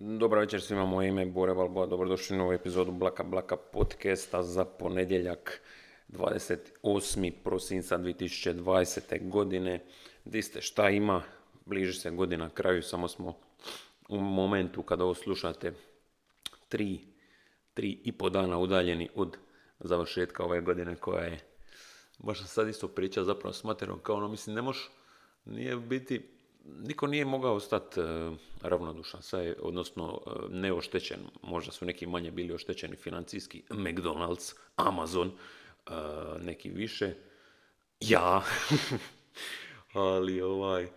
Dobar večer svima, moje ime je Bore Valboa, dobrodošli u novu epizodu Blaka Blaka podcasta za ponedjeljak 28. prosinca 2020. godine. Di ste šta ima, bliži se godina kraju, samo smo u momentu kada ovo slušate tri, tri i po dana udaljeni od završetka ove godine koja je baš sam sad isto priča zapravo s materom kao ono mislim ne možeš nije biti niko nije mogao ostati e, ravnodušan, sad odnosno e, neoštećen, možda su neki manje bili oštećeni financijski, McDonald's, Amazon, e, neki više, ja, ali ovaj,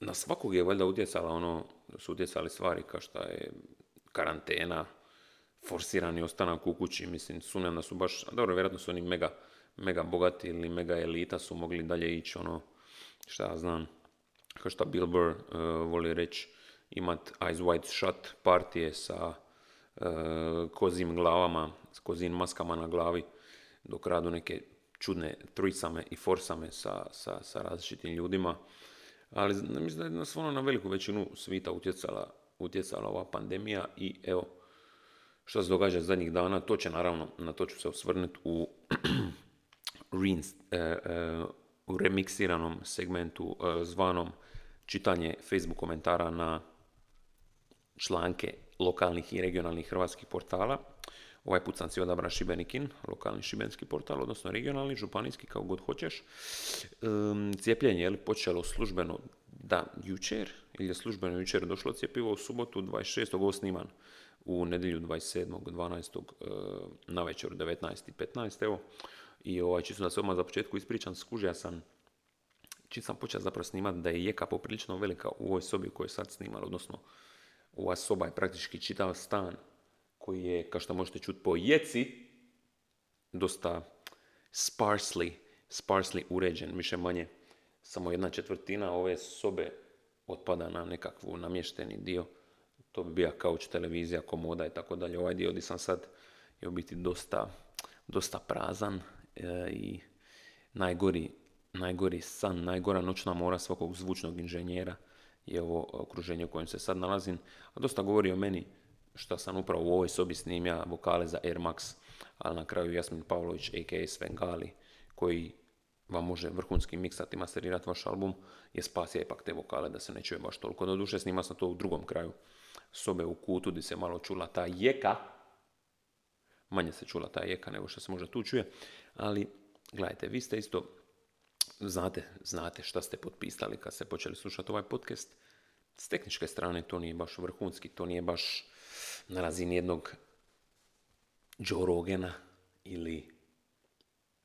na svakog je valjda utjecala ono, su utjecali stvari kao što je karantena, forsirani ostanak u kući, mislim, sumnjam da su baš, dobro, vjerojatno su oni mega, mega bogati ili mega elita su mogli dalje ići, ono, šta ja znam, kao što Bill Burr uh, voli reći, imat eyes wide shut partije sa uh, kozim glavama, s kozim maskama na glavi, dok radu neke čudne trisame i forsame sa, sa, sa različitim ljudima. Ali mislim da je nas ono na veliku većinu svita utjecala, utjecala ova pandemija i evo, što se događa zadnjih dana, to će naravno, na to ću se osvrnuti u u remiksiranom segmentu e, zvanom čitanje Facebook komentara na članke lokalnih i regionalnih hrvatskih portala. Ovaj put sam si odabra Šibenikin, lokalni šibenski portal, odnosno regionalni, županijski, kao god hoćeš. cijepljenje je li počelo službeno da jučer, ili je službeno jučer došlo cijepivo u subotu 26. ovo sniman u nedjelju 27. 12. na večer 19.15. Evo, i ovaj, čisto da se odmah za početku ispričam, skužio sam, čim sam počeo zapravo snimati da je jeka poprilično velika u ovoj sobi u kojoj sad snimali, odnosno ova soba je praktički čitav stan koji je, kao što možete čuti po jeci, dosta sparsely, sparsely uređen, više manje samo jedna četvrtina ove sobe otpada na nekakvu namješteni dio. To bi bio kauč, televizija, komoda i tako dalje. Ovaj dio gdje sam sad je u biti dosta, dosta prazan i najgori, najgori san, najgora noćna mora svakog zvučnog inženjera je ovo okruženje u kojem se sad nalazim. A dosta govori o meni što sam upravo u ovoj sobi snimja vokale za Air Max, ali na kraju Jasmin Pavlović, a.k.a. Svengali, koji vam može vrhunski miksati i masterirati vaš album, je spasio ipak te vokale da se ne čuje baš toliko. Doduše snima sam to u drugom kraju sobe u kutu gdje se malo čula ta jeka, manje se čula ta jeka nego što se možda tu čuje, ali gledajte, vi ste isto, znate, znate šta ste potpisali kad ste počeli slušati ovaj podcast, s tehničke strane to nije baš vrhunski, to nije baš na razini jednog Joe Rogena ili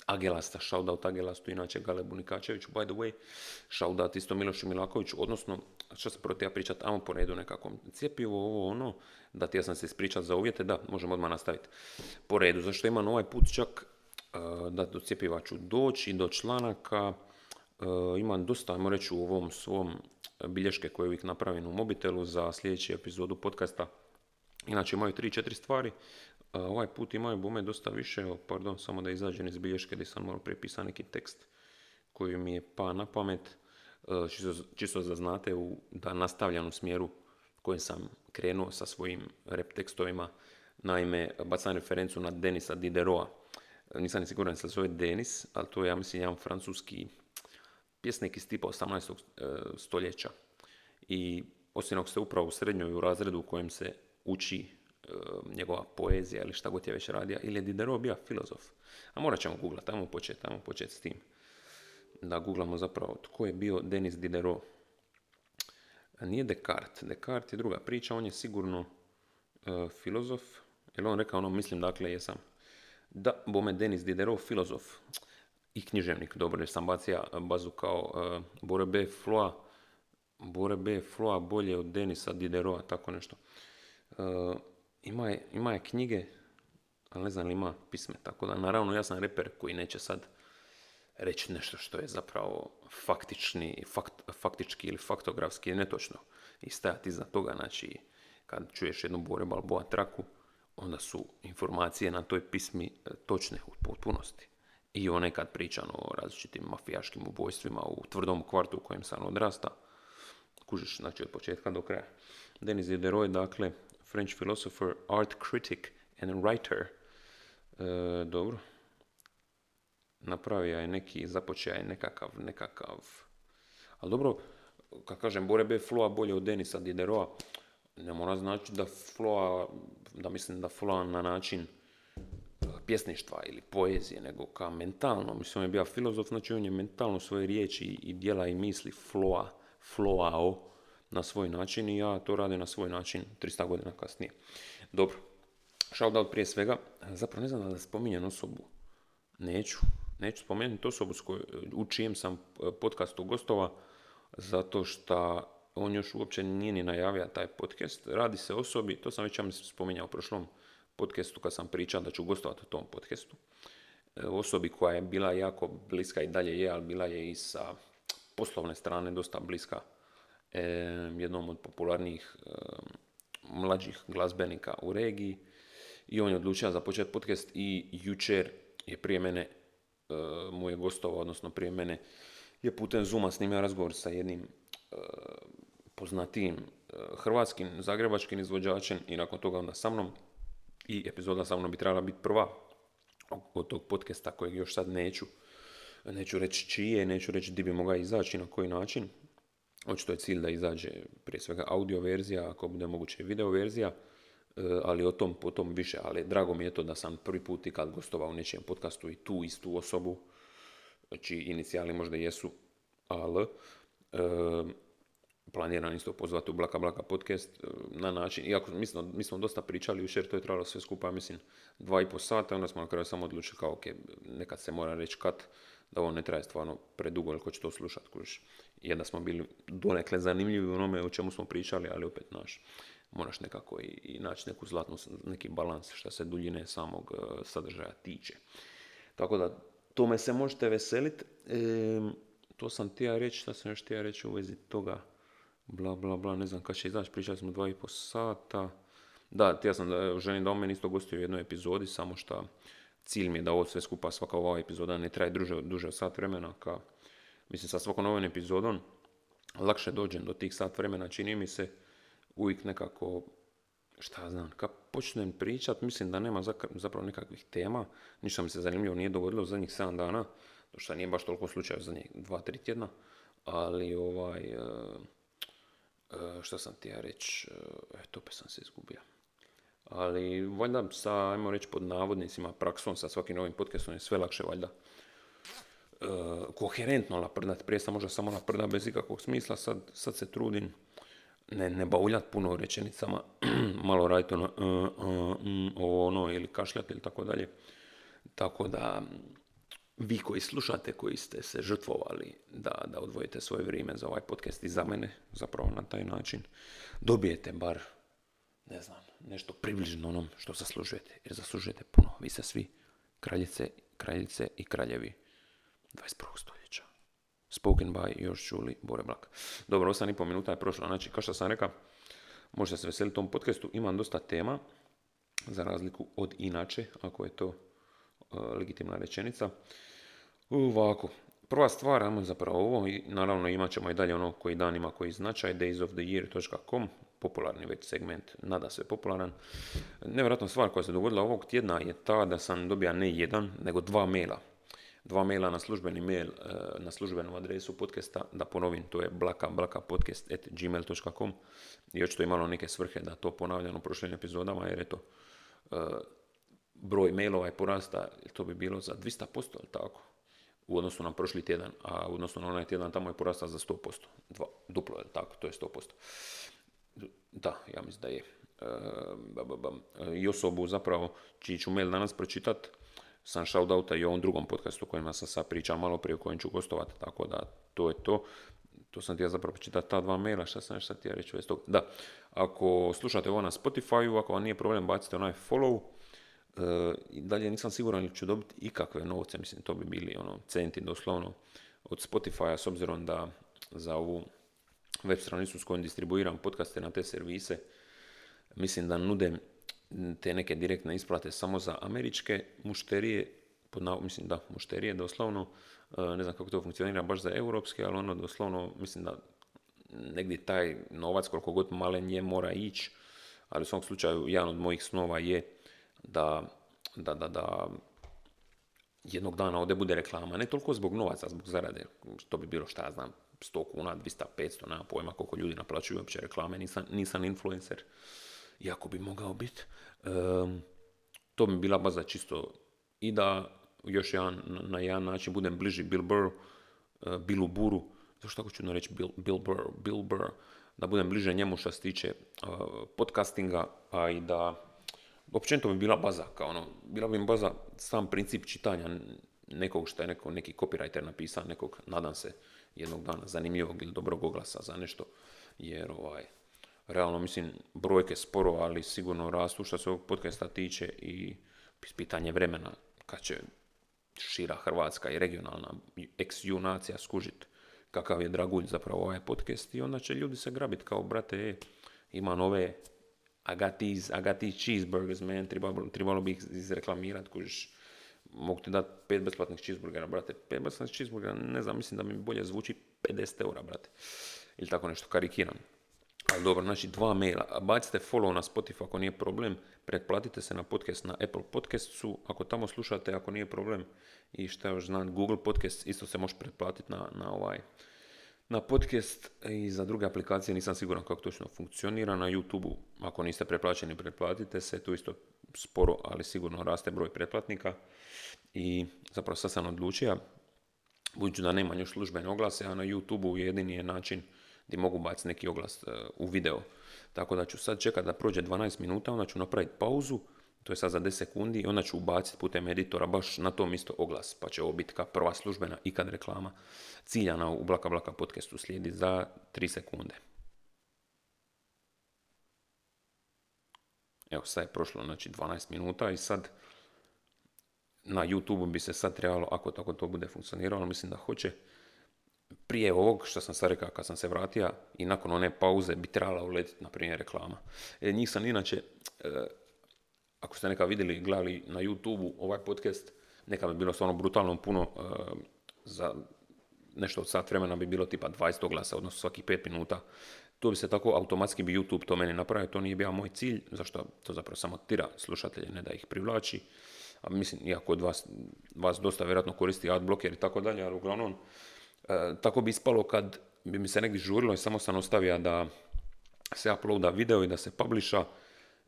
Agelasta, shoutout Agelastu, inače Galebu Nikačeviću, by the way, shoutout isto Milošu Milakoviću, odnosno, što se proti ja pričat, amo po redu nekakvom cijepivo, ovo ono, da ti ja sam se ispričat za uvjete, da, možemo odmah nastaviti. Po redu, zašto imam ovaj put čak da do cjepiva ću doći do članaka, imam dosta, ajmo reći, u ovom svom bilješke koje uvijek napravim u mobitelu za sljedeću epizodu podcasta. Inače imaju 3-4 stvari, Ovaj put imaju bume dosta više, pardon, samo da izađem iz bilješke gdje sam morao prepisati neki tekst koji mi je pa na pamet, čisto da znate u, da nastavljam u smjeru kojem sam krenuo sa svojim rep tekstovima. Naime, bacam referencu na Denisa Dideroa. Nisam ni siguran se zove Denis, ali to je, ja mislim, jedan francuski pjesnik iz tipa 18. E, stoljeća. I osim ako ste upravo u srednjoj u razredu u kojem se uči E, njegova poezija ili šta god je već radio, ili je Diderot bio filozof. A morat ćemo googlati, tamo početi, tamo početi s tim. Da googlamo zapravo tko je bio Denis Diderot. Nije Descartes, Descartes je druga priča, on je sigurno filozof, jer on rekao ono, mislim dakle jesam. Da, bome Denis Diderot, filozof i književnik, dobro, jer sam bacija bazu kao uh, Bore B. Floa, Bore B. Floa bolje od Denisa Diderota, tako nešto. Uh, ima je, ima je knjige, ali ne znam li ima pisme, tako da naravno ja sam reper koji neće sad reći nešto što je zapravo faktični, fakt, faktički ili faktografski netočno i stajati iza toga, znači kad čuješ jednu Bore Balboa traku, onda su informacije na toj pismi e, točne u potpunosti. I one kad pričam o različitim mafijaškim ubojstvima u tvrdom kvartu u kojem sam odrasta, kužiš, znači od početka do kraja. Denis Diderot, dakle, French philosopher, art critic and writer. E, dobro. Napravio je neki započeo nekakav, nekakav... Ali dobro, kad kažem Bore. Floa bolje od Denisa Dideroa, ne mora znači da Floa, da mislim da Floa na način e, pjesništva ili poezije, nego ka mentalno. Mislim, on je bio filozof, znači on je mentalno svoje riječi i djela i misli floa, floao na svoj način i ja to radim na svoj način 300 godina kasnije. Dobro, shoutout prije svega, zapravo ne znam da spominjem osobu, neću, neću spomenuti osobu u čijem sam e, podcastu gostova, zato što on još uopće nije ni najavio taj podcast. Radi se o osobi, to sam već ja spominjao u prošlom podcastu kad sam pričao da ću gostovati u tom podcastu. E, osobi koja je bila jako bliska i dalje je, ali bila je i sa poslovne strane dosta bliska e, jednom od popularnijih e, mlađih glazbenika u regiji. I on je odlučio započeti podcast i jučer je prije mene mu je gostovao, odnosno prije mene je putem Zuma snimio razgovor sa jednim poznatijim hrvatskim, zagrebačkim izvođačem i nakon toga onda sa mnom i epizoda sa mnom bi trebala biti prva od tog podcasta kojeg još sad neću neću reći čije, neću reći di bi mogao izaći na koji način. Očito je cilj da izađe prije svega audio verzija, ako bude moguće video verzija, e, ali o tom potom više. Ali drago mi je to da sam prvi put i kad gostovao u nečijem podcastu i tu istu osobu, znači inicijali možda jesu AL, e, planiram isto pozvati u Blaka Blaka podcast e, na način, iako mi smo, dosta pričali jučer, to je trebalo sve skupa, mislim, dva i po sata, onda smo na kraju samo odlučili kao, ok, nekad se mora reći kad, da ovo ne traje stvarno predugo, jer ko će to slušati, kužiš. Jedna smo bili donekle zanimljivi u onome o čemu smo pričali, ali opet, naš, moraš nekako i, i naći neku zlatnu, neki balans što se duljine samog uh, sadržaja tiče. Tako da, tome se možete veseliti. E, to sam ja reći, šta sam još htio reći u vezi toga bla bla bla, ne znam kad će izaći, pričali smo dva i po sata. Da, ja sam da želim da on meni isto gostio u jednoj epizodi, samo što cilj mi je da ovo sve skupa, svaka ova epizoda ne traje duže, duže od sat vremena, ka, mislim sa svakom novom epizodom lakše dođem do tih sat vremena, čini mi se uvijek nekako, šta znam, kad počnem pričat, mislim da nema zapravo nekakvih tema, ništa mi se zanimljivo nije dogodilo u zadnjih 7 dana, to što nije baš toliko slučaja u zadnjih 2-3 tjedna, ali ovaj, e, e, šta sam ti ja reći, e, to pa sam se izgubio. Ali valjda sa, ajmo reći pod navodnicima, praksom sa svakim novim podcastom je sve lakše valjda uh, koherentno laprdati. Prije sam možda samo laprda bez ikakvog smisla, sad, sad se trudim ne, ne bauljat puno rečenicama, malo raditi ono, uh, ovo ono, ili kašljati ili tako dalje. Tako da, vi koji slušate, koji ste se žrtvovali da, da odvojite svoje vrijeme za ovaj podcast i za mene, zapravo na taj način, dobijete bar ne znam, nešto približno onom što zaslužujete. Jer zaslužujete puno. Vi ste svi kraljice, kraljice i kraljevi 21. stoljeća. Spoken by još čuli Bore Blak. Dobro, 8,5 minuta je prošlo. Znači, kao što sam rekao, možete se veseliti tom podcastu. Imam dosta tema, za razliku od inače, ako je to uh, legitimna rečenica. Ovako, prva stvar, ajmo zapravo ovo, i naravno imat ćemo i dalje ono koji dan ima koji značaj, daysoftheyear.com, popularni već segment, nada se popularan. Nevjerojatna stvar koja se dogodila ovog tjedna je ta da sam dobija ne jedan, nego dva maila. Dva maila na službeni mail, e, na službenu adresu podcasta, da ponovim, to je blaka, gmail.com i očito imalo neke svrhe da to ponavljam u prošlim epizodama, jer eto, e, broj mailova je porasta, to bi bilo za 200%, ali tako? U odnosu na prošli tjedan, a u odnosu na onaj tjedan tamo je porastao za 100%. Dva, duplo je tako, to je 100%. Da, ja mislim da je. E, I osobu zapravo, čiji ću mail danas pročitat, sam shoutouta i ovom drugom podcastu kojima sam sad pričao malo prije u kojem ću gostovati, tako da to je to. To sam ti ja zapravo pročitati ta dva maila, šta sam još sad ti reći Da, ako slušate ovo na Spotify, ako vam nije problem, bacite onaj follow. I dalje nisam siguran ili ću dobiti ikakve novce, mislim to bi bili ono, centi doslovno od Spotify, s obzirom da za ovu web stranicu s kojom distribuiram podcaste na te servise, mislim da nude te neke direktne isplate samo za američke mušterije, pod mislim da, mušterije doslovno, ne znam kako to funkcionira baš za europske, ali ono doslovno mislim da negdje taj novac koliko god malen je mora ići, ali u svom slučaju jedan od mojih snova je da, da, da, da jednog dana ovdje bude reklama, ne toliko zbog novaca, zbog zarade, što bi bilo šta ja znam, 100 kuna, 200, 500, nema pojma koliko ljudi naplaćuju uopće reklame, nisam, nisam influencer, iako bi mogao biti. to bi bila baza čisto i da još jedan, na jedan način budem bliži Bill Burr, uh, Billu Buru, zašto tako reći Bill, Bill Burr, Bill Burr, da budem bliže njemu što se tiče uh, podcastinga, a i da općenito bi bila baza, kao ono, bila bi baza sam princip čitanja nekog što je neko, neki copywriter napisao, nekog, nadam se, jednog dana zanimljivog ili dobrog oglasa za nešto, jer ovaj, realno mislim brojke sporo, ali sigurno rastu što se ovog podcasta tiče i pitanje vremena kad će šira Hrvatska i regionalna ex-ju nacija skužit kakav je dragulj zapravo ovaj podcast i onda će ljudi se grabit kao brate, e, ima nove I got these, I got these cheeseburgers, man, trebalo, trebalo bi ih izreklamirat, kužiš, mogu ti dati pet besplatnih cheeseburgera, brate, pet besplatnih cheeseburgera, ne znam, mislim da mi bolje zvuči 50 eura, brate, ili tako nešto, karikiram. Ali dobro, znači dva maila. Bacite follow na Spotify ako nije problem. Pretplatite se na podcast na Apple Podcastsu. Ako tamo slušate, ako nije problem. I šta još znam, Google Podcast isto se može pretplatiti na, na ovaj na podcast i za druge aplikacije nisam siguran kako točno funkcionira. Na YouTube, ako niste pretplaćeni, pretplatite se. Tu isto sporo, ali sigurno raste broj pretplatnika. I zapravo sad sam odlučio, budući da nema još službene oglase, a na YouTube jedini je način gdje mogu baciti neki oglas e, u video. Tako da ću sad čekati da prođe 12 minuta, onda ću napraviti pauzu, to je sad za 10 sekundi, i onda ću ubaciti putem editora baš na tom isto oglas, pa će ovo biti kao prva službena ikad reklama ciljana u Blaka Blaka podcastu slijedi za 3 sekunde. Evo sad je prošlo znači 12 minuta i sad na YouTube bi se sad trebalo, ako tako to bude funkcioniralo, mislim da hoće, prije ovog što sam sad rekao kad sam se vratio i nakon one pauze bi trebala uletiti na primjer reklama. E, njih sam inače, e, ako ste neka vidjeli, gledali na youtube ovaj podcast, neka bi bilo stvarno brutalno puno e, za nešto od sat vremena bi bilo tipa 20 glasa, odnosno svakih 5 minuta. To bi se tako automatski bi YouTube to meni napravio, to nije bio moj cilj, zašto to zapravo samo tira slušatelje, ne da ih privlači. A mislim, iako od vas, vas dosta vjerojatno koristi adblocker i tako dalje, ali uglavnom, E, tako bi ispalo kad bi mi se negdje žurilo i samo sam ostavio da se uploada video i da se publiša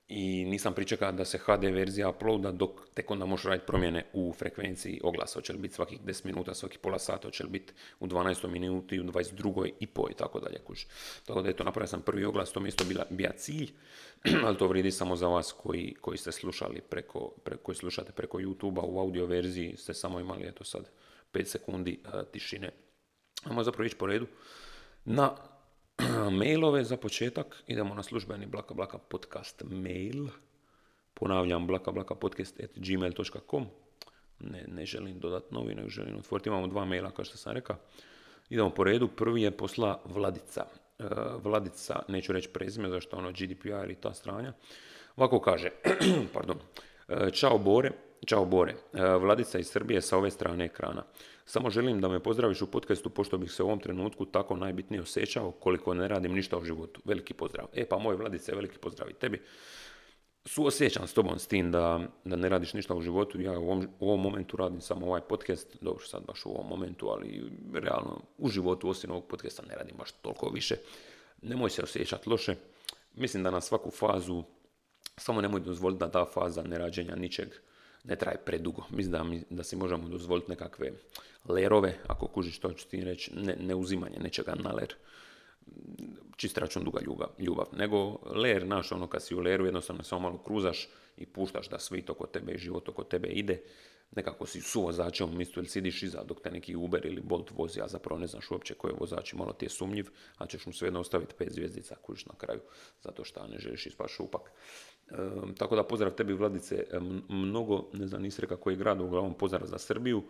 i nisam pričekao da se HD verzija uploada dok tek onda možeš raditi promjene u frekvenciji oglasa. Hoće li biti svakih 10 minuta, svaki pola sata, hoće li biti u 12 minuti, u 22 i po i tako dalje. Kuž. Tako da eto, napravio sam prvi oglas, to mi isto bila, bija cilj, ali to vrijedi samo za vas koji, koji ste slušali preko, koji slušate preko YouTube-a u audio verziji ste samo imali eto sad 5 sekundi uh, tišine Ajmo zapravo ići po redu. Na mailove za početak idemo na službeni Blaka Blaka podcast mail. Ponavljam blaka blaka podcast at gmail.com. Ne, ne želim dodati novi, nego želim otvoriti. Imamo dva maila kao što sam rekao. Idemo po redu. Prvi je posla Vladica. E, Vladica, neću reći prezime, zašto ono GDPR i ta stranja. Ovako kaže, pardon, e, Ćao Bore, Ćao Bore, e, Vladica iz Srbije sa ove strane ekrana. Samo želim da me pozdraviš u podcastu pošto bih se u ovom trenutku tako najbitnije osjećao koliko ne radim ništa u životu. Veliki pozdrav. E pa moj Vladice, veliki pozdrav i tebi. Suosjećam s tobom s tim da, ne radiš ništa u životu. Ja u ovom, u ovom momentu radim samo ovaj podcast. Dobro, sad baš u ovom momentu, ali realno u životu osim ovog podcasta ne radim baš toliko više. Nemoj se osjećati loše. Mislim da na svaku fazu samo nemoj dozvoliti da ta faza nerađenja ničeg ne traje predugo. Mislim da, da si možemo dozvoliti nekakve lerove, ako kužiš što ću ti reći, ne, ne uzimanje nečega na ler. Čist račun duga ljubav. Nego ler, naš ono kad si u leru jednostavno samo malo kruzaš i puštaš da svi oko tebe i život oko tebe ide. Nekako si su vozačem mistu ili sidiš iza dok te neki Uber ili Bolt vozi, a zapravo ne znaš uopće koji je vozač i malo ti je sumnjiv, a ćeš mu svejedno ostaviti pet zvijezdica kužiš na kraju, zato što ne želiš ispaš šupak tako da pozdrav tebi Vladice, mnogo, ne znam, nisi rekao koji grad, uglavnom pozdrav za Srbiju.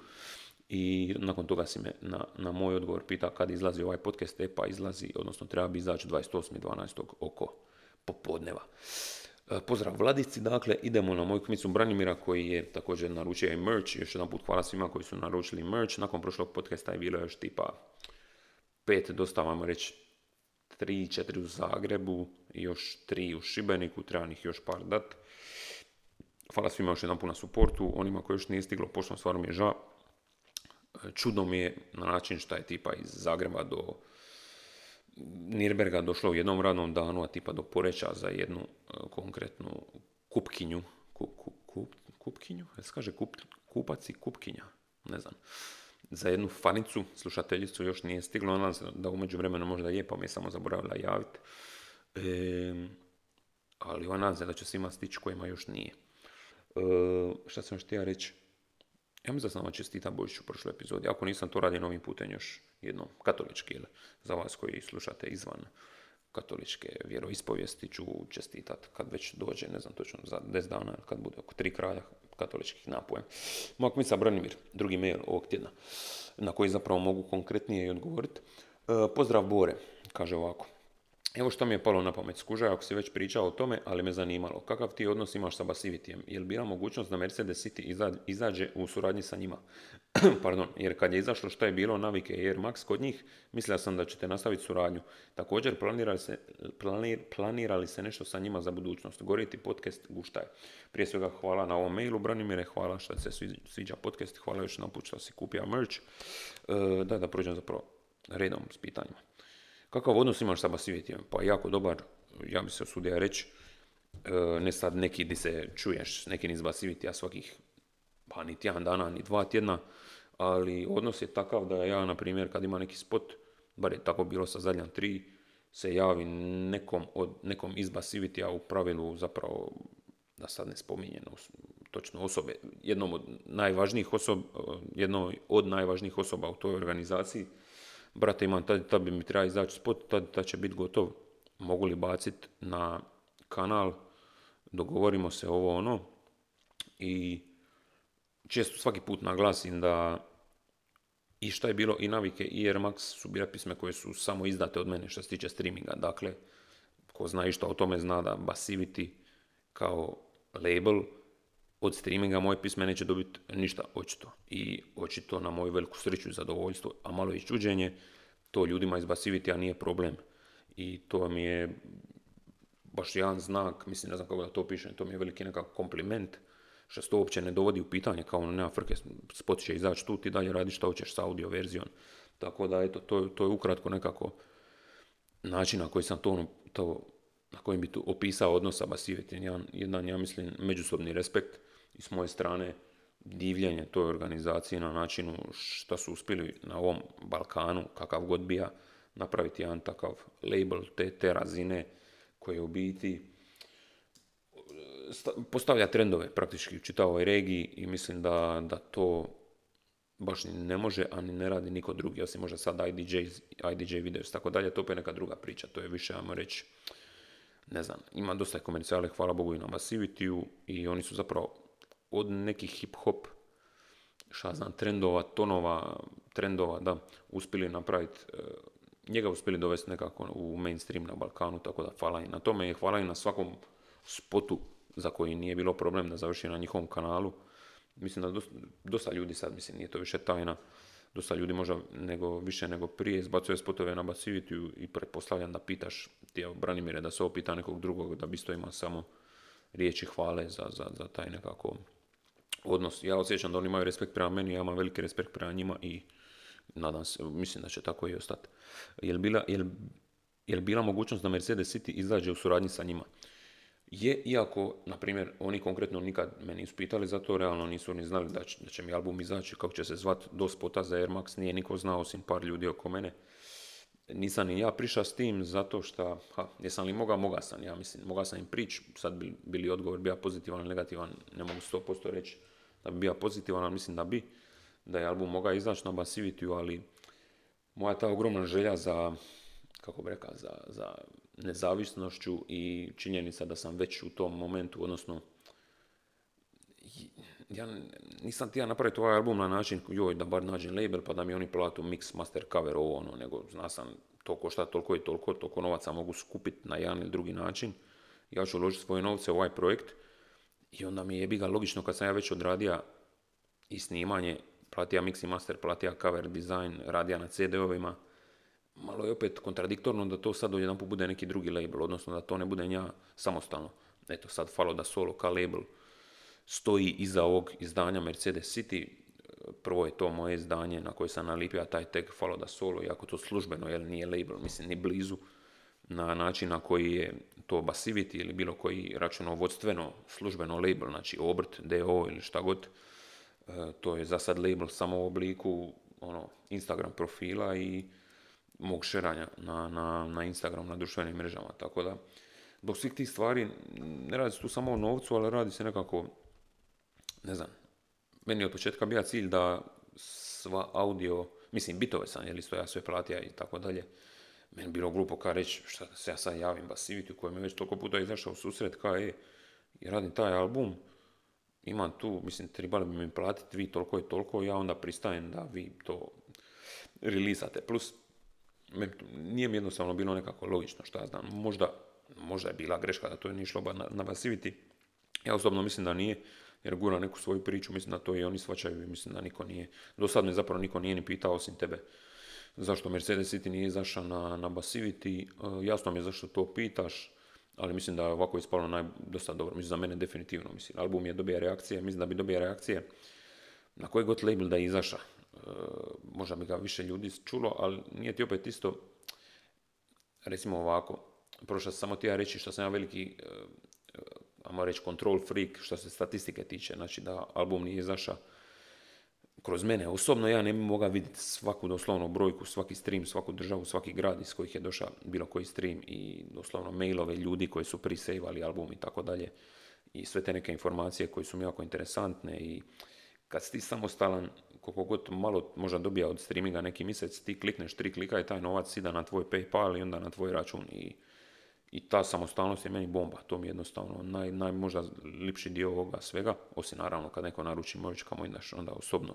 I nakon toga si me na, na moj odgovor pita kad izlazi ovaj podcast, e pa izlazi, odnosno treba bi izaći 28.12. oko popodneva. E, pozdrav Vladici, dakle idemo na moju kmicu Branimira koji je također naručio i merch, još jedan put hvala svima koji su naručili merch, nakon prošlog podcasta je bilo još tipa pet dosta, vam reći, tri, četiri u Zagrebu još tri u Šibeniku, trebam ih još par dat. Hvala svima još jedan na suportu, onima koji još nije stiglo, pošto stvarno mi je žao. Čudno mi je na način šta je tipa iz Zagreba do Nirberga došlo u jednom radnom danu, a tipa do Poreća za jednu e, konkretnu kupkinju, kupkinju, se kaže kupac i kupkinja, ne znam, za jednu fanicu, slušateljicu još nije stiglo, nadam se da umeđu vremenu možda je, pa mi je samo zaboravila javiti. E, ali nadam se da će svima stići kojima još nije. E, šta sam još htio reći? Ja mislim da sam vam čestita Božić u prošloj epizodi. Ako nisam to radio novim putem još jednom, katolički ili za vas koji slušate izvan katoličke vjeroispovijesti ću čestitat kad već dođe, ne znam točno, za 10 dana, kad bude oko tri kraja katoličkih napoja. Moja kmica Branimir, drugi mail ovog tjedna, na koji zapravo mogu konkretnije i odgovoriti. E, pozdrav Bore, kaže ovako. Evo što mi je palo na pamet, skužaj ako si već pričao o tome, ali me zanimalo. Kakav ti odnos imaš sa Basivitijem? Je li bila mogućnost da Mercedes City izađe u suradnji sa njima? Pardon, jer kad je izašlo što je bilo navike Air Max kod njih, mislila sam da ćete nastaviti suradnju. Također, planira se, planira se nešto sa njima za budućnost? Goriti podcast guštaj. Prije svega hvala na ovom mailu, Branimire, hvala što se sviđa podcast, hvala još na put što si kupio merch. E, da, da prođem zapravo redom s pitanjima. Kakav odnos imaš sa Basivitijem? Pa jako dobar, ja bi se osudio reći. E, ne sad neki di se čuješ neki iz Basivitija svakih pa ni tjedan dana, ni dva tjedna, ali odnos je takav da ja, na primjer, kad ima neki spot, bar je tako bilo sa zadnjom tri, se javi nekom, od, nekom iz Basivitija u pravilu zapravo, da sad ne spominjem točno osobe, jednom od najvažnijih osoba, jednoj od najvažnijih osoba u toj organizaciji, brate imam tad, tad bi mi treba izaći spot, tad, tad će biti gotov, mogu li baciti na kanal, dogovorimo se ovo ono i često svaki put naglasim da i šta je bilo i navike i Air Max su bile pisme koje su samo izdate od mene što se tiče streaminga. Dakle, ko zna i što o tome zna da Basivity kao label od streaminga moje pisme neće dobiti ništa očito. I očito na moju veliku sreću i zadovoljstvo, a malo i čuđenje, to ljudima iz Basivity nije problem. I to mi je baš jedan znak, mislim ne znam kako da to pišem, to mi je veliki nekakav kompliment, što se to uopće ne dovodi u pitanje, kao ono nema frke, spot će izaći tu, ti dalje radi što hoćeš sa audio verzijom. Tako da, eto, to, to je ukratko nekako način na koji sam to, to na kojim bi tu opisao odnos sa Basivity. Jedan, ja mislim, međusobni respekt i s moje strane divljenje toj organizaciji na načinu što su uspjeli na ovom Balkanu, kakav god bija, napraviti jedan takav label te, te razine koje u biti postavlja trendove praktički u čitavoj regiji i mislim da, da to baš ni ne može, a ne radi niko drugi, osim možda sad IDJ, IDJ videos, tako dalje, to je neka druga priča, to je više, ajmo reći, ne znam, ima dosta komercijale, hvala Bogu i na Massivity i oni su zapravo od nekih hip-hop, šta znam, trendova, tonova, trendova, da, uspjeli napraviti, e, njega uspjeli dovesti nekako u mainstream na Balkanu, tako da hvala i na tome i hvala i na svakom spotu za koji nije bilo problem da završi na njihovom kanalu. Mislim da dosta, ljudi sad, mislim, nije to više tajna, dosta ljudi možda nego, više nego prije izbacuje spotove na Basivity i pretpostavljam da pitaš ti Branimire da se opita nekog drugog da bi isto ima samo riječi hvale za, za, za taj nekako odnos. Ja osjećam da oni imaju respekt prema meni, ja imam veliki respekt prema njima i nadam se, mislim da će tako i ostati. Je bila, je bila mogućnost da Mercedes City izađe u suradnji sa njima? je, iako, na primjer, oni konkretno nikad me nisu pitali za to, realno nisu ni znali da će, da će mi album izaći, kako će se zvat do spota za Air Max, nije niko znao, osim par ljudi oko mene. Nisam ni ja prišao s tim, zato što, ha, jesam li mogao, mogao sam, ja mislim, mogao sam im prići, sad bi bili odgovor bio pozitivan ili negativan, ne mogu 100% reći da bi bio pozitivan, ali mislim da bi, da je album mogao izaći na Basivity, ali moja ta ogromna želja za, kako bi rekao, za, za nezavisnošću i činjenica da sam već u tom momentu, odnosno ja nisam ti ja napraviti ovaj album na način joj da bar nađem label pa da mi oni platu mix, master, cover, ovo ono, nego zna sam to košta toliko i toliko, toliko novaca mogu skupiti na jedan ili drugi način. Ja ću uložiti svoje novce u ovaj projekt i onda mi je ga logično kad sam ja već odradio i snimanje, platija mix i master, platija cover, design, radija na CD-ovima, malo je opet kontradiktorno da to sad jedan put bude neki drugi label, odnosno da to ne bude ja samostalno. Eto sad Falo da Solo ka label stoji iza ovog izdanja Mercedes City. Prvo je to moje izdanje na koje sam nalipio taj tag Falo da Solo, iako to službeno, jer nije label, mislim, ni blizu na način na koji je to Basivity ili bilo koji računovodstveno službeno label, znači obrt, DO ili šta god, e, to je za sad label samo u obliku ono, Instagram profila i mog šeranja na, na, na Instagram, na društvenim mrežama. Tako da, zbog svih tih stvari, ne radi se tu samo o novcu, ali radi se nekako, ne znam, meni od početka bio cilj da sva audio, mislim bitove sam, jel isto ja sve platija i tako dalje, meni bilo glupo kao reći šta se ja sad javim Basiviti u kojem je već toliko puta izašao u susret kao je, radim taj album, imam tu, mislim, trebali bi mi platiti vi toliko i toliko, ja onda pristajem da vi to releasate. Plus, nije mi jednostavno bilo nekako logično, šta ja znam, možda, možda je bila greška da to nije išlo na, na Ja osobno mislim da nije, jer gura neku svoju priču, mislim da to i oni svačaju i mislim da niko nije, do sad me zapravo niko nije ni pitao osim tebe zašto Mercedes City nije izašao na, na Basivity, e, jasno mi je zašto to pitaš, ali mislim da je ovako ispalo naj, dosta dobro, mislim za mene definitivno, mislim, album je dobija reakcije, mislim da bi dobija reakcije na koji god label da je izaša, e, možda bi ga više ljudi čulo, ali nije ti opet isto, recimo ovako, prošla samo ti ja reći što sam ja veliki, e, ajmo reći, control freak što se statistike tiče, znači da album nije izašao kroz mene. Osobno ja ne bi mogao vidjeti svaku doslovno brojku, svaki stream, svaku državu, svaki grad iz kojih je došao bilo koji stream i doslovno mailove ljudi koji su prisejvali album i tako dalje. I sve te neke informacije koje su mi jako interesantne i kad si ti samostalan, koliko god malo možda dobija od streaminga neki mjesec, ti klikneš tri klika i taj novac ide na tvoj Paypal i onda na tvoj račun. I, i ta samostalnost je meni bomba, to mi je jednostavno naj, naj možda lipši dio ovoga svega, osim naravno kad neko naruči kamo ideš onda osobno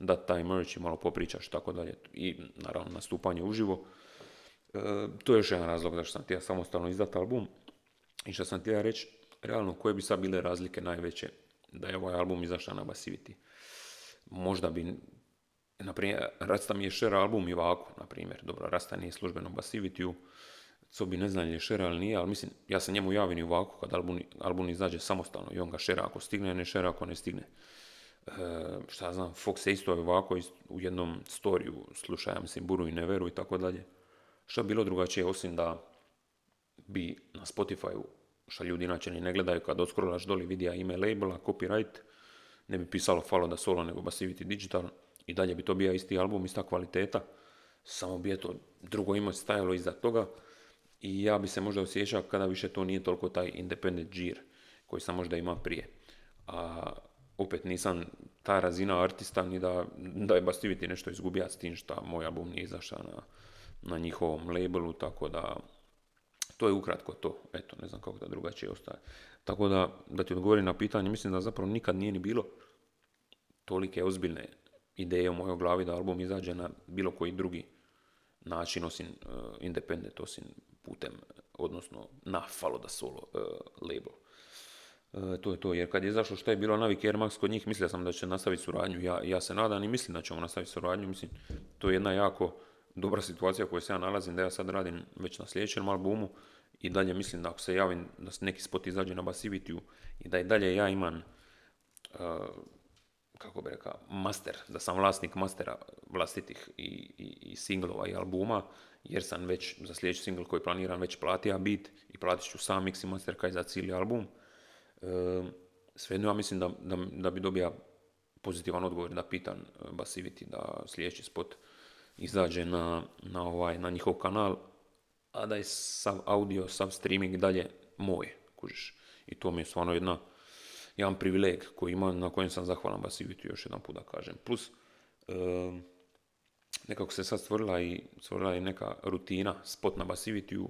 da taj merch i malo popričaš tako dalje i naravno nastupanje uživo. E, to je još jedan razlog zašto sam htio samostalno izdati album i što sam htio reći, realno koje bi sad bile razlike najveće da je ovaj album izašao na Basivity. Možda bi, na primjer, Rasta mi je share album i ovako, na primjer, dobro, Rasta nije službeno Basivity, co bi ne znam je share ali nije, ali mislim, ja sam njemu javim i ovako kad album, album izađe samostalno i on ga share ako stigne, ne share ako ne stigne. E, šta znam, Fox je isto ovako u jednom storiju slušaja, mislim, Buru i Neveru i tako dalje. Što bi bilo drugačije, osim da bi na Spotify-u, što ljudi inače ni ne gledaju, kad odskrolaš doli vidija ime labela, copyright, ne bi pisalo Falo da solo, nego Basivity Digital, i dalje bi to bio isti album, ista kvaliteta, samo bi to drugo ime stajalo iza toga i ja bi se možda osjećao kada više to nije toliko taj independent džir koji sam možda imao prije. A opet nisam ta razina artista ni da, da je Bastivity nešto izgubija s tim što moj album nije izašao na, na njihovom labelu, tako da to je ukratko to, eto, ne znam kako da drugačije ostaje. Tako da, da ti odgovorim na pitanje, mislim da zapravo nikad nije ni bilo tolike ozbiljne ideje u mojoj glavi da album izađe na bilo koji drugi način osim uh, independent, osim putem, odnosno na Falo da Solo uh, label. E, to je to, jer kad je izašlo što je bilo Navik Air Max kod njih, mislio sam da će nastaviti suradnju, ja, ja se nadam i mislim da ćemo nastaviti suradnju, mislim, to je jedna jako dobra situacija u kojoj se ja nalazim, da ja sad radim već na sljedećem albumu i dalje mislim da ako se javim da neki spot izađe na basivity i da i dalje ja imam uh, kako bi rekao, master, da sam vlasnik mastera vlastitih i, i, i singlova i albuma, jer sam već za sljedeći singl koji planiram već platio bit i platit ću sam mix i master kaj za cijeli album. Svejedno ja mislim da, da, da bi dobija pozitivan odgovor da pitan e, Basivity da sljedeći spot izađe na, na, ovaj, na njihov kanal, a da je sav audio, sav streaming dalje moj, kužiš. I to mi je stvarno jedna, jedan privileg koji ima, na kojem sam zahvalan Basivity, još jedan put da kažem. Plus, ehm, nekako se sad stvorila i, stvorila i neka rutina, spot na Basivity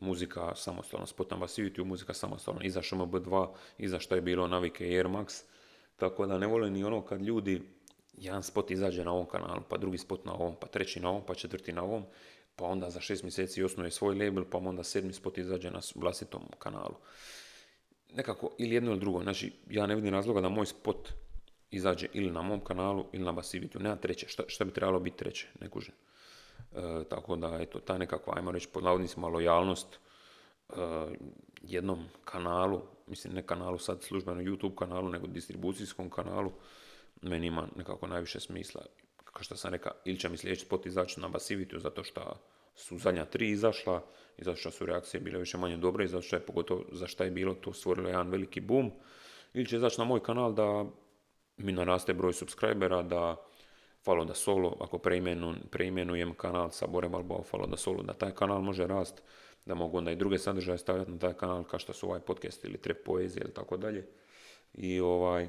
muzika samostalno, spot na Basivity, muzika samostalno, iza šmb2, iza što je bilo navike Air Max, tako da ne volim ni ono kad ljudi, jedan spot izađe na ovom kanalu, pa drugi spot na ovom, pa treći na ovom, pa četvrti na ovom, pa onda za šest mjeseci osnuje svoj label, pa onda sedmi spot izađe na vlastitom kanalu. Nekako, ili jedno ili drugo, znači ja ne vidim razloga da moj spot izađe ili na mom kanalu ili na Basivity, nema treće, šta, šta bi trebalo biti treće, ne kužim. tako da, eto, ta nekakva, ajmo reći, pod navodnicima, lojalnost jednom kanalu, mislim ne kanalu sad službeno YouTube kanalu, nego distribucijskom kanalu, meni ima nekako najviše smisla. Kao što sam rekao, ili će mi sljedeći spot izaći na Basivitiju zato što su zadnja tri izašla i zato što su reakcije bile više manje dobre i zato što je pogotovo za šta je bilo to stvorilo jedan veliki boom. Ili će izaći na moj kanal da mi naraste broj subscribera, da Falo da Solo, ako preimenu, preimenujem kanal sa Bore Balboa Falo da Solo, da taj kanal može rast, da mogu onda i druge sadržaje stavljati na taj kanal kao što su ovaj podcast ili trep poezije ili tako dalje. I ovaj,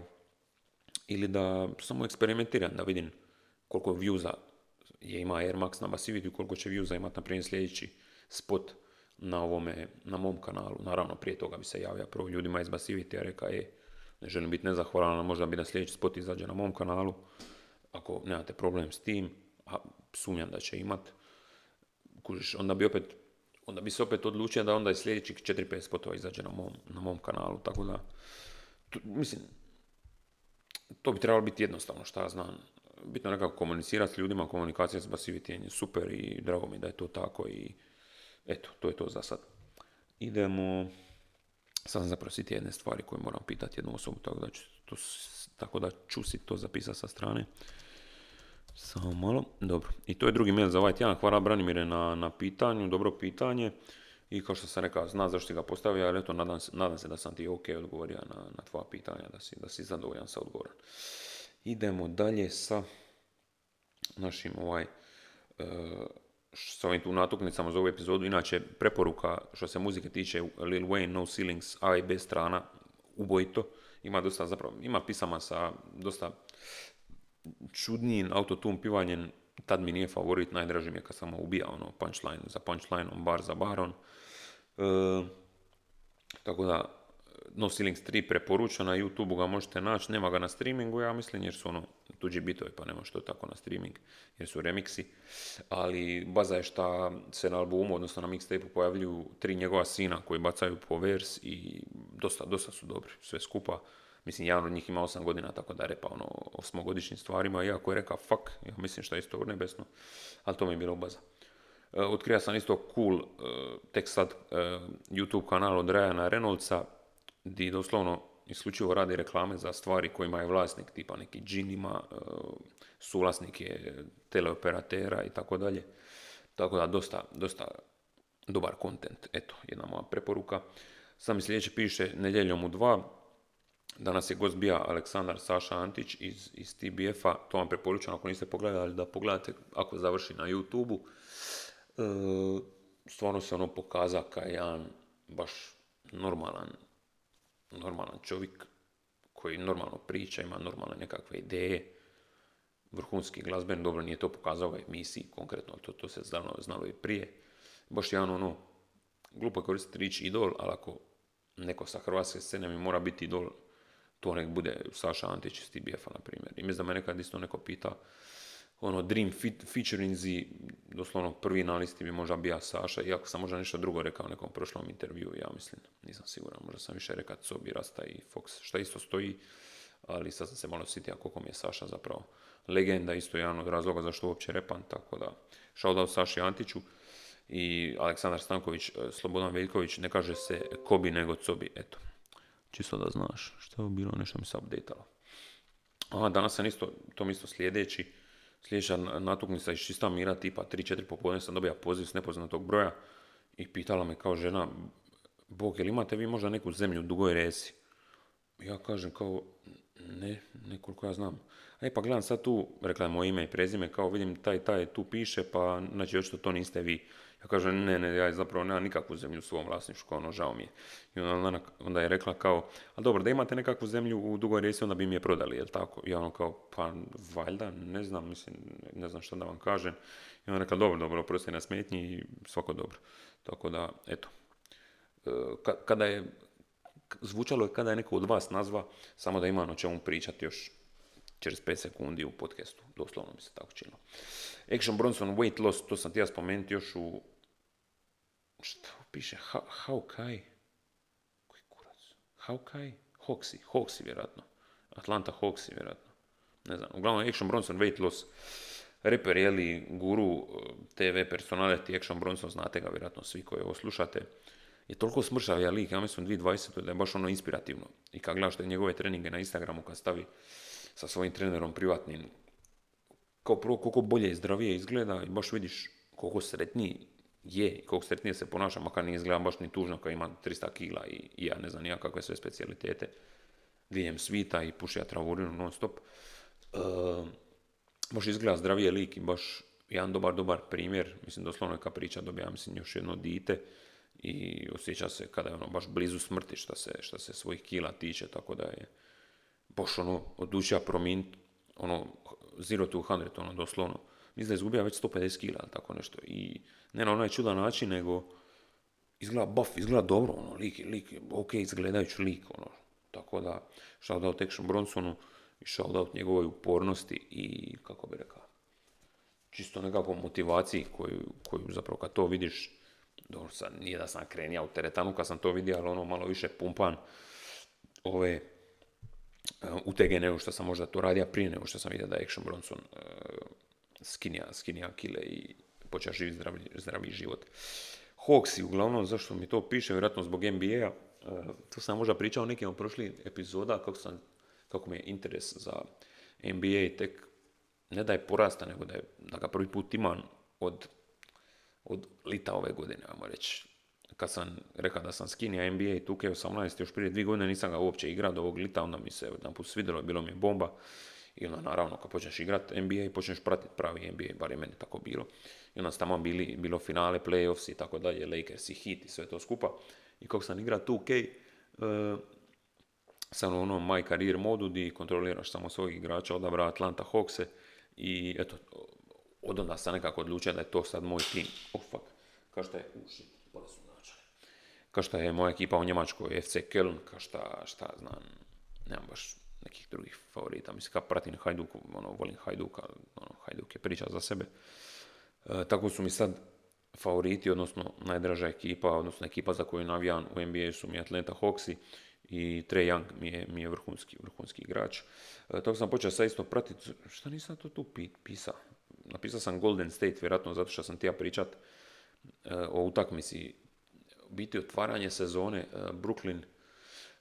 ili da samo eksperimentiram, da vidim koliko viewza je ima Air Max na Basivity, koliko će viewza imati na primjer sljedeći spot na ovome, na mom kanalu. Naravno, prije toga bi se javio prvo ljudima iz Basivity, a reka je, ne želim biti nezahvalan, možda bi na sljedeći spot izađe na mom kanalu, ako nemate problem s tim, a sumnjam da će imat, kužiš, onda bi opet onda bi se opet odlučio da onda i sljedećih 4-5 spotova izađe na mom, na mom kanalu, tako da, mislim, to bi trebalo biti jednostavno, šta ja znam. Bitno nekako komunicirati s ljudima, komunikacija s Basivity je super i drago mi da je to tako i eto, to je to za sad. Idemo, sad sam zapravo siti jedne stvari koje moram pitati jednu osobu, tako da ću, to, tako da ću si to zapisati sa strane. Samo malo, dobro. I to je drugi mail za ovaj tjedan. Hvala Branimire na, na pitanju, dobro pitanje. I kao što sam rekao, zna zašto ga postavio, ali eto, nadam nadam se da sam ti ok odgovorio na, na tvoja pitanja, da si, da si zadovoljan sa odgovorom. Idemo dalje sa našim ovaj, uh, s ovim tu natuknicama za ovu epizodu. Inače, preporuka što se muzike tiče Lil Wayne, No Ceilings, A i B strana, ubojito. Ima dosta, zapravo, ima pisama sa dosta čudnijim autotune pivanjem, tad mi nije favorit, najdraži mi je kad sam ubija ono punchline za punchlineom, bar za baron. E, tako da, No Ceilings 3 preporuča, na YouTube ga možete naći, nema ga na streamingu, ja mislim, jer su ono tuđi bitovi, pa nema što tako na streaming, jer su remiksi. Ali baza je šta se na albumu, odnosno na mixtape pojavljuju tri njegova sina koji bacaju po vers i dosta, dosta su dobri, sve skupa. Mislim, jedan od njih ima 8 godina, tako da repa ono osmogodišnjim stvarima, iako je rekao fuck, ja mislim što je isto nebesno, ali to mi je bilo baza. Uh, otkrio sam isto cool, uh, tek sad, uh, YouTube kanal od Ryana Reynoldsa, di doslovno isključivo radi reklame za stvari kojima je vlasnik, tipa neki džin ima, suvlasnik je teleoperatera i tako dalje. Tako da dosta, dosta dobar kontent. Eto, jedna moja preporuka. Sam sljedeće piše nedjeljom u dva, Danas je gost bio Aleksandar Saša Antić iz, iz TBF-a, to vam preporučam ako niste pogledali da pogledate ako završi na YouTube-u. E, stvarno se ono pokaza kao jedan baš normalan, normalan čovjek koji normalno priča, ima normalne nekakve ideje, vrhunski glazben, dobro nije to pokazao u emisiji konkretno, to, to se znalo, znalo i prije. Baš jedan ono, glupo koristiti rič idol, ali ako neko sa hrvatske scene mi mora biti idol, to nek bude Saša Antić iz TBF-a, na primjer. I mislim da me nekad isto neko pita, ono, Dream featuringzi, doslovno prvi na listi bi možda bio Saša, iako sam možda nešto drugo rekao u nekom prošlom intervju, ja mislim, nisam siguran, možda sam više rekao Cobi, Rasta i Fox, šta isto stoji, ali sad sam se malo sitio koliko mi je Saša zapravo legenda, isto jedan od razloga zašto uopće repan, tako da shoutout Saši Antiću i Aleksandar Stanković, e, Slobodan Veljković, ne kaže se Kobi nego Cobi, eto, Čisto da znaš što je bilo, nešto mi se updatealo. A, danas sam isto, to mi isto sljedeći, sljedeća natuknica iz čista mira, tipa 3-4 popodne sam dobija poziv s nepoznatog broja i pitala me kao žena, Bog, jel imate vi možda neku zemlju u dugoj resi? Ja kažem kao, ne, nekoliko ja znam. E pa gledam sad tu, rekla je moje ime i prezime, kao vidim taj taj tu piše, pa znači očito to niste vi. Ja kažem, ne, ne, ja zapravo nemam nikakvu zemlju u svom vlasništvu, ono, žao mi je. I onda, onda je rekla kao, a dobro, da imate nekakvu zemlju u dugoj resi, onda bi mi je prodali, jel tako? I ono kao, pa valjda, ne znam, mislim, ne znam što da vam kažem. I ona rekla, dobro, dobro, prosti na smetnji i svako dobro. Tako da, eto, e, kada je, zvučalo je kada je neko od vas nazva, samo da ima o čemu pričati još čez 5 sekundi u podcastu, doslovno mi se tako činilo. Action Bronson Weight Loss, to sam ti ja spomenuti još u Šta piše? Kai? Koji kurac? How Kai? Hoxi. Hoxi vjerojatno. Atlanta Hoxi vjerojatno. Ne znam. Uglavnom Action Bronson Weight Loss. reper, je li guru, e, TV personality, Action Bronson, znate ga vjerojatno svi koji ovo slušate, je toliko smršav ja lik, ja mislim 2020. da je baš ono inspirativno. I kad gledaš te njegove treninge na Instagramu, kad stavi sa svojim trenerom privatnim, kao prvo koliko bolje i zdravije izgleda i baš vidiš koliko sretniji je koliko sretnije se ponaša, makar ne izgleda baš ni tužno kao ima 300 kila i, ja ne znam ja sve specijalitete. Diljem svita i puši travurinu non stop. E, baš izgleda zdravije lik i baš jedan dobar, dobar primjer. Mislim, doslovno je priča dobija, mislim, još jedno dite i osjeća se kada je ono baš blizu smrti što se, šta se svojih kila tiče, tako da je baš ono odlučio promijeniti ono zero to 100, ono doslovno. Mislim da je izgubio već 150 kila, tako nešto. I ne na onaj čudan način, nego izgleda buff, izgleda dobro, ono, lik, lik, ok, izgledajući lik, ono. Tako da, shoutout Action Bronsonu i shoutout njegovoj upornosti i, kako bi rekao, čisto nekako motivaciji koju, koju zapravo kad to vidiš, dobro sad nije da sam krenija u teretanu kad sam to vidio, ali ono malo više pumpan ove uh, utege nego što sam možda to radio prije nego što sam vidio da je Action Bronson uh, skinija, skinija kile i počeo živjeti zdravi, zdravi život. Hawksi, uglavnom, zašto mi to piše, vjerojatno zbog NBA-a, uh, to sam možda pričao nekim od prošlih epizoda, kako, sam, kako mi je interes za NBA tek ne da je porasta, nego da, je, da ga prvi put imam od od lita ove godine, ajmo reći. Kad sam rekao da sam skinio NBA i 2K18, još prije dvije godine nisam ga uopće igrao do ovog lita, onda mi se jedan put svidjelo, bilo mi je bomba. I onda naravno kad počneš igrati NBA i počneš pratiti pravi NBA, bar je meni tako bilo. I onda tamo bili, bilo finale, playoffs i tako dalje, Lakers i Heat i sve to skupa. I kako sam igrao 2K, uh, sam u onom my career modu gdje kontroliraš samo svojih igrača, odabra Atlanta Hawkse i eto, od onda sam nekako odlučio da je to sad moj tim. Oh fuck, kao što je, uši, su Kao što je moja ekipa u Njemačkoj, FC Köln, kao šta, šta znam, nemam baš nekih drugih favorita. Mislim, kao pratim Hajduk, ono, volim Hajduka, ono, Hajduk je priča za sebe. E, tako su mi sad favoriti, odnosno najdraža ekipa, odnosno ekipa za koju navijam u NBA su mi Atlanta Hawksi i Trey Young mi je, mi je vrhunski, vrhunski igrač. E, tako sam počeo sad isto pratiti, šta nisam to tu pisao? napisao sam Golden State, vjerojatno zato što sam ti ja pričat e, o utakmici, biti otvaranje sezone e, Brooklyn,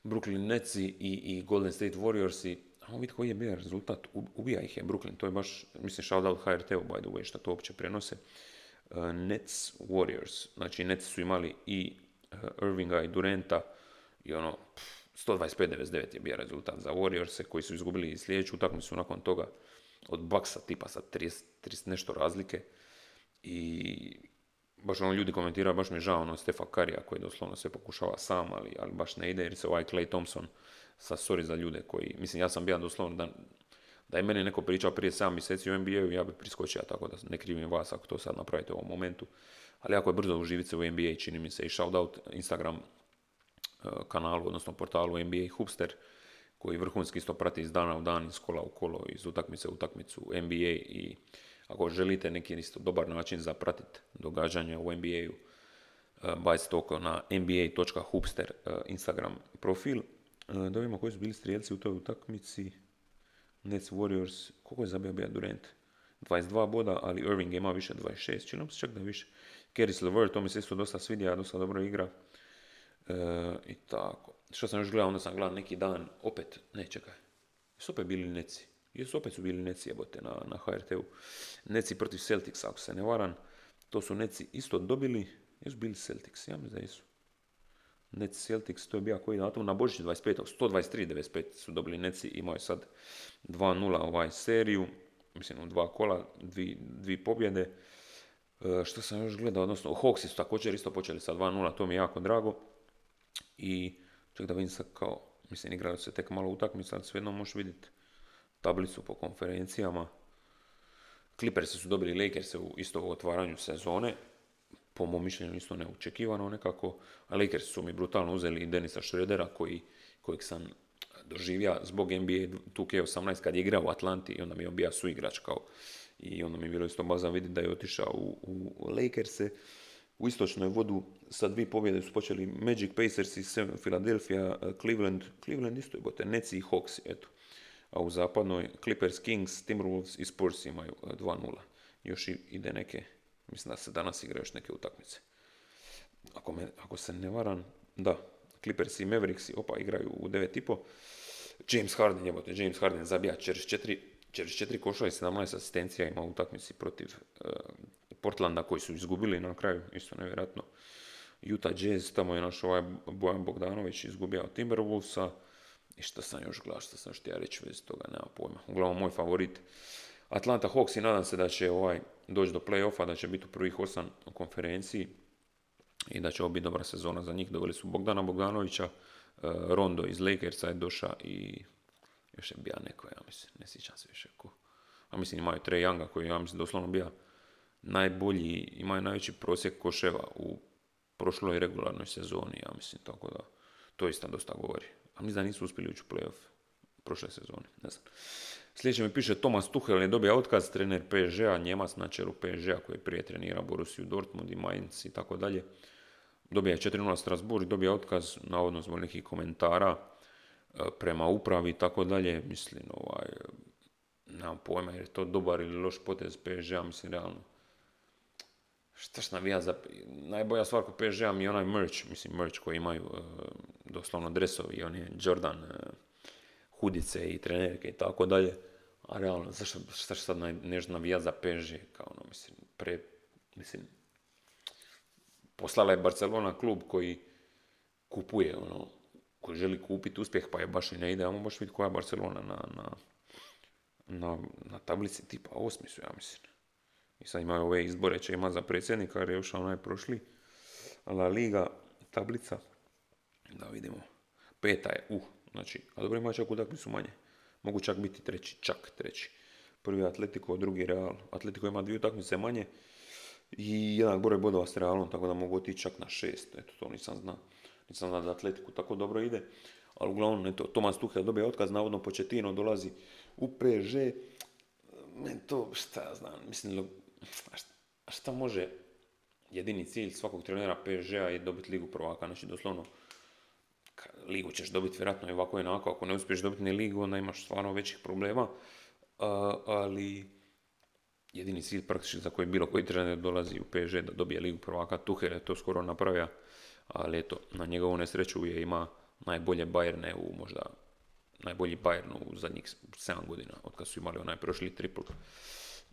Brooklyn Nets i, i Golden State Warriors i ajmo vidjeti koji je bio rezultat, ubija ih je Brooklyn, to je baš, mislim, shout out HRT-u, by the way, što to uopće prenose. Uh, Nets Warriors, znači Nets su imali i Irvinga i Durenta i ono, 125-99 je bio rezultat za Warriors koji su izgubili sljedeću utakmicu nakon toga od baksa tipa sa 30, 30 nešto razlike. I baš ono ljudi komentiraju, baš mi je žao ono Stefa Karija koji doslovno sve pokušava sam, ali, ali baš ne ide jer se ovaj Clay Thompson sa sorry za ljude koji, mislim ja sam bio doslovno da, da je meni neko pričao prije 7 mjeseci u NBA-u, ja bi priskočio, tako da ne krivim vas ako to sad napravite u ovom momentu. Ali jako je brzo uživiti u NBA, čini mi se i shout out Instagram uh, kanalu, odnosno portalu NBA Hubster, koji vrhunski isto prati iz dana u dan, iz kola u kolo, iz utakmice u utakmicu NBA i ako želite neki isto dobar način za pratiti događanja u NBA-u, uh, bacite oko na nba.hupster uh, Instagram profil. Uh, da vidimo koji su bili strijelci u toj utakmici. Nets Warriors, koliko je zabio bija Durant? 22 boda, ali Irving ima više 26, čini se čak da više. Keris LeVert, to mi se isto dosta svidija, dosta dobro igra. I tako što sam još gledao, onda sam gledao neki dan, opet, ne čekaj, jesu opet bili neci, jesu opet su bili neci jebote na, na HRT-u, neci protiv Celtics, ako se ne varam, to su neci isto dobili, jesu bili Celtics, ja mislim da jesu. Neci Celtics, to je bio koji datum, na Božić 25. 123.95 su dobili Neci, imaju sad 2-0 ovaj seriju, mislim u dva kola, dvi, dvi pobjede. E, što sam još gledao, odnosno Hawksi su također isto počeli sa 2-0, to mi je jako drago. I Čak da vidim sad kao, mislim igraju se tek malo utakmica, ali svejedno možeš vidjeti tablicu po konferencijama. Clippers su dobili Lakers u isto u otvaranju sezone, po mom mišljenju isto neočekivano nekako, a Lakers su mi brutalno uzeli Denisa Šredera koji, kojeg sam doživio zbog NBA 2K18 kad je igrao u Atlanti i onda mi je on bio suigrač kao i onda mi je bilo isto bazan vidjeti da je otišao u, u Lakers-e u istočnoj vodu sa dvije pobjede su počeli Magic Pacers i Philadelphia, eh, Cleveland, Cleveland isto je bote, Nets i Hawks, eto. A u zapadnoj Clippers, Kings, Timberwolves i Spurs imaju 2-0. Eh, još ide neke, mislim da se danas igra još neke utakmice. Ako, me, ako se ne varam, da, Clippers i Mavericks opa igraju u 9.5. James Harden, jebote, James Harden zabija čez četiri, čez četiri koša i 17 asistencija ima utakmici protiv uh, Portlanda koji su izgubili na kraju, isto nevjerojatno. Utah Jazz, tamo je naš ovaj Bojan Bogdanović izgubio od Timberwolvesa. I što sam još gledao, što sam htio reći već toga, nema pojma. Uglavnom, moj favorit Atlanta Hawks i nadam se da će ovaj doći do playoffa, da će biti u prvih osam u konferenciji i da će ovo biti dobra sezona za njih. Doveli su Bogdana Bogdanovića, e, Rondo iz Lakersa je došao i još je bija neko, ja mislim, ne sjećam se više ko. A mislim imaju Trey Younga koji ja mislim doslovno bija najbolji, imaju najveći prosjek koševa u prošloj regularnoj sezoni, ja mislim, tako da to isto dosta govori. A mislim da nisu uspjeli ući u playoff prošle sezone, ne znam. Sljedeće mi piše Thomas Tuchel je dobio otkaz, trener PSG-a, Njemac na čelu PSG-a koji je prije trenira Borussiju Dortmund i Mainz i tako dalje. Dobija je 4-0 Strasbourg, dobija otkaz, navodno zbog nekih komentara e, prema upravi i tako dalje. Mislim, ovaj, nemam pojma jer je to dobar ili loš potez PSG-a, mislim, realno. Šta navija za... Najbolja stvar kod PSG-a mi je onaj merch, mislim, merch koji imaju uh, doslovno dresovi, i on je Jordan uh, hudice i trenerke i tako dalje. A realno, zašto, šta sad nešto navija za PSG, kao ono, mislim, pre, mislim, poslala je Barcelona klub koji kupuje, ono, koji želi kupiti uspjeh, pa je baš i ne ide, ajmo baš vidjeti koja je Barcelona na, na, na, na tablici tipa osmi su, ja mislim. I sad imaju ove izbore, će ima za predsjednika, jer je još onaj prošli La Liga tablica. Da vidimo. Peta je, uh, znači, a dobro ima čak utakmicu manje. Mogu čak biti treći, čak treći. Prvi Atletico, drugi Real. Atletico ima dvije utakmice manje i jedan broj bodova s Realom, tako da mogu otići čak na šest. Eto, to nisam znao. Nisam znao da Atletiku tako dobro ide. Ali uglavnom, eto, Tomas Tuchel dobije otkaz, navodno Početino dolazi u PSG. Men to, šta ja znam, mislim, a šta može jedini cilj svakog trenera PSG-a je dobiti ligu prvaka, znači doslovno ligu ćeš dobiti vjerojatno i ovako i onako, ako ne uspiješ dobiti ni ligu, onda imaš stvarno većih problema, ali jedini cilj praktički za koji bilo koji trener dolazi u PSG da dobije ligu prvaka, Tuchel je to skoro napravio, ali eto, na njegovu nesreću je ima najbolje Bayerne u možda najbolji Bayern u zadnjih 7 godina, od kad su imali onaj prošli triple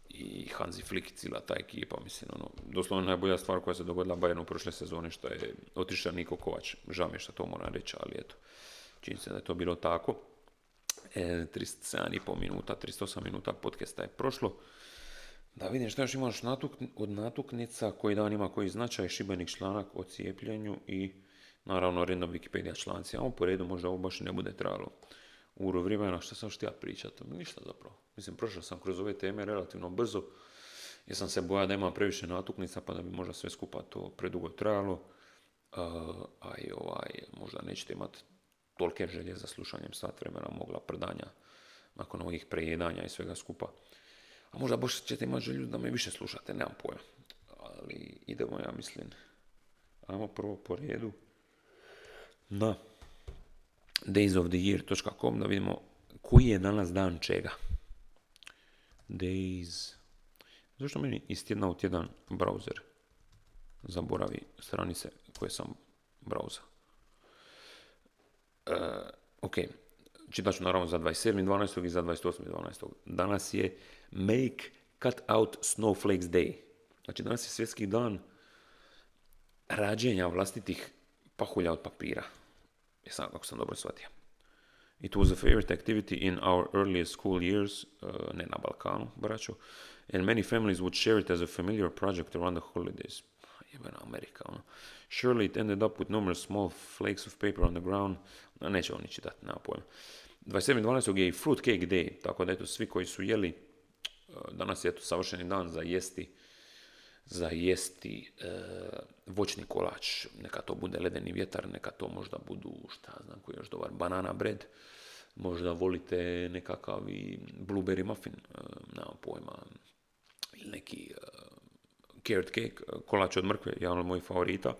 i Hansi Flick cijela ta ekipa, mislim, ono, doslovno najbolja stvar koja se dogodila Bayernu prošle sezone, što je otišao Niko Kovač, žao mi je što to moram reći, ali eto, čini se da je to bilo tako. E, 37,5 minuta, 38 minuta podcasta je prošlo. Da vidim što još imaš natuk, od natuknica, koji dan ima koji značaj, Šibenik članak o cijepljenju i naravno random Wikipedia članci. A po redu možda ovo baš ne bude trajalo uro vremena, što sam htio pričati? Ništa zapravo. Mislim, prošao sam kroz ove teme relativno brzo, jer sam se bojao da ima previše natuknica, pa da bi možda sve skupa to predugo trajalo. a i ovaj, možda nećete imati tolike želje za slušanjem sat vremena mogla predanja nakon ovih prejedanja i svega skupa. A možda baš ćete imati želju da me više slušate, nemam pojma. Ali idemo, ja mislim, ajmo prvo po redu. Na daysoftheyear.com da vidimo koji je danas dan čega. Days... Zašto meni iz tjedna u tjedan browser zaboravi stranice koje sam browser? Uh, ok, čitat ću naravno za 27.12. i za 28.12. Danas je Make Cut Out Snowflakes Day. Znači danas je svjetski dan rađenja vlastitih pahulja od papira. Jesam, kako sam dobro shvatio. It was a favorite activity in our earliest school years, uh, ne na Balkanu, braću, and many families would share it as a familiar project around the holidays. Jebena Amerika, ono. Surely it ended up with numerous small flakes of paper on the ground. No, neće oni čitati, nema pojma. 27.12. je i fruit cake day, tako da eto, svi koji su jeli, uh, danas je eto savršeni dan za jesti za jesti e, voćni kolač, neka to bude ledeni vjetar, neka to možda budu, šta znam koji još dobar, banana bread, možda volite nekakav i blueberry muffin, e, nemam pojma, ili neki e, carrot cake, kolač od mrkve, jedan od mojih favorita,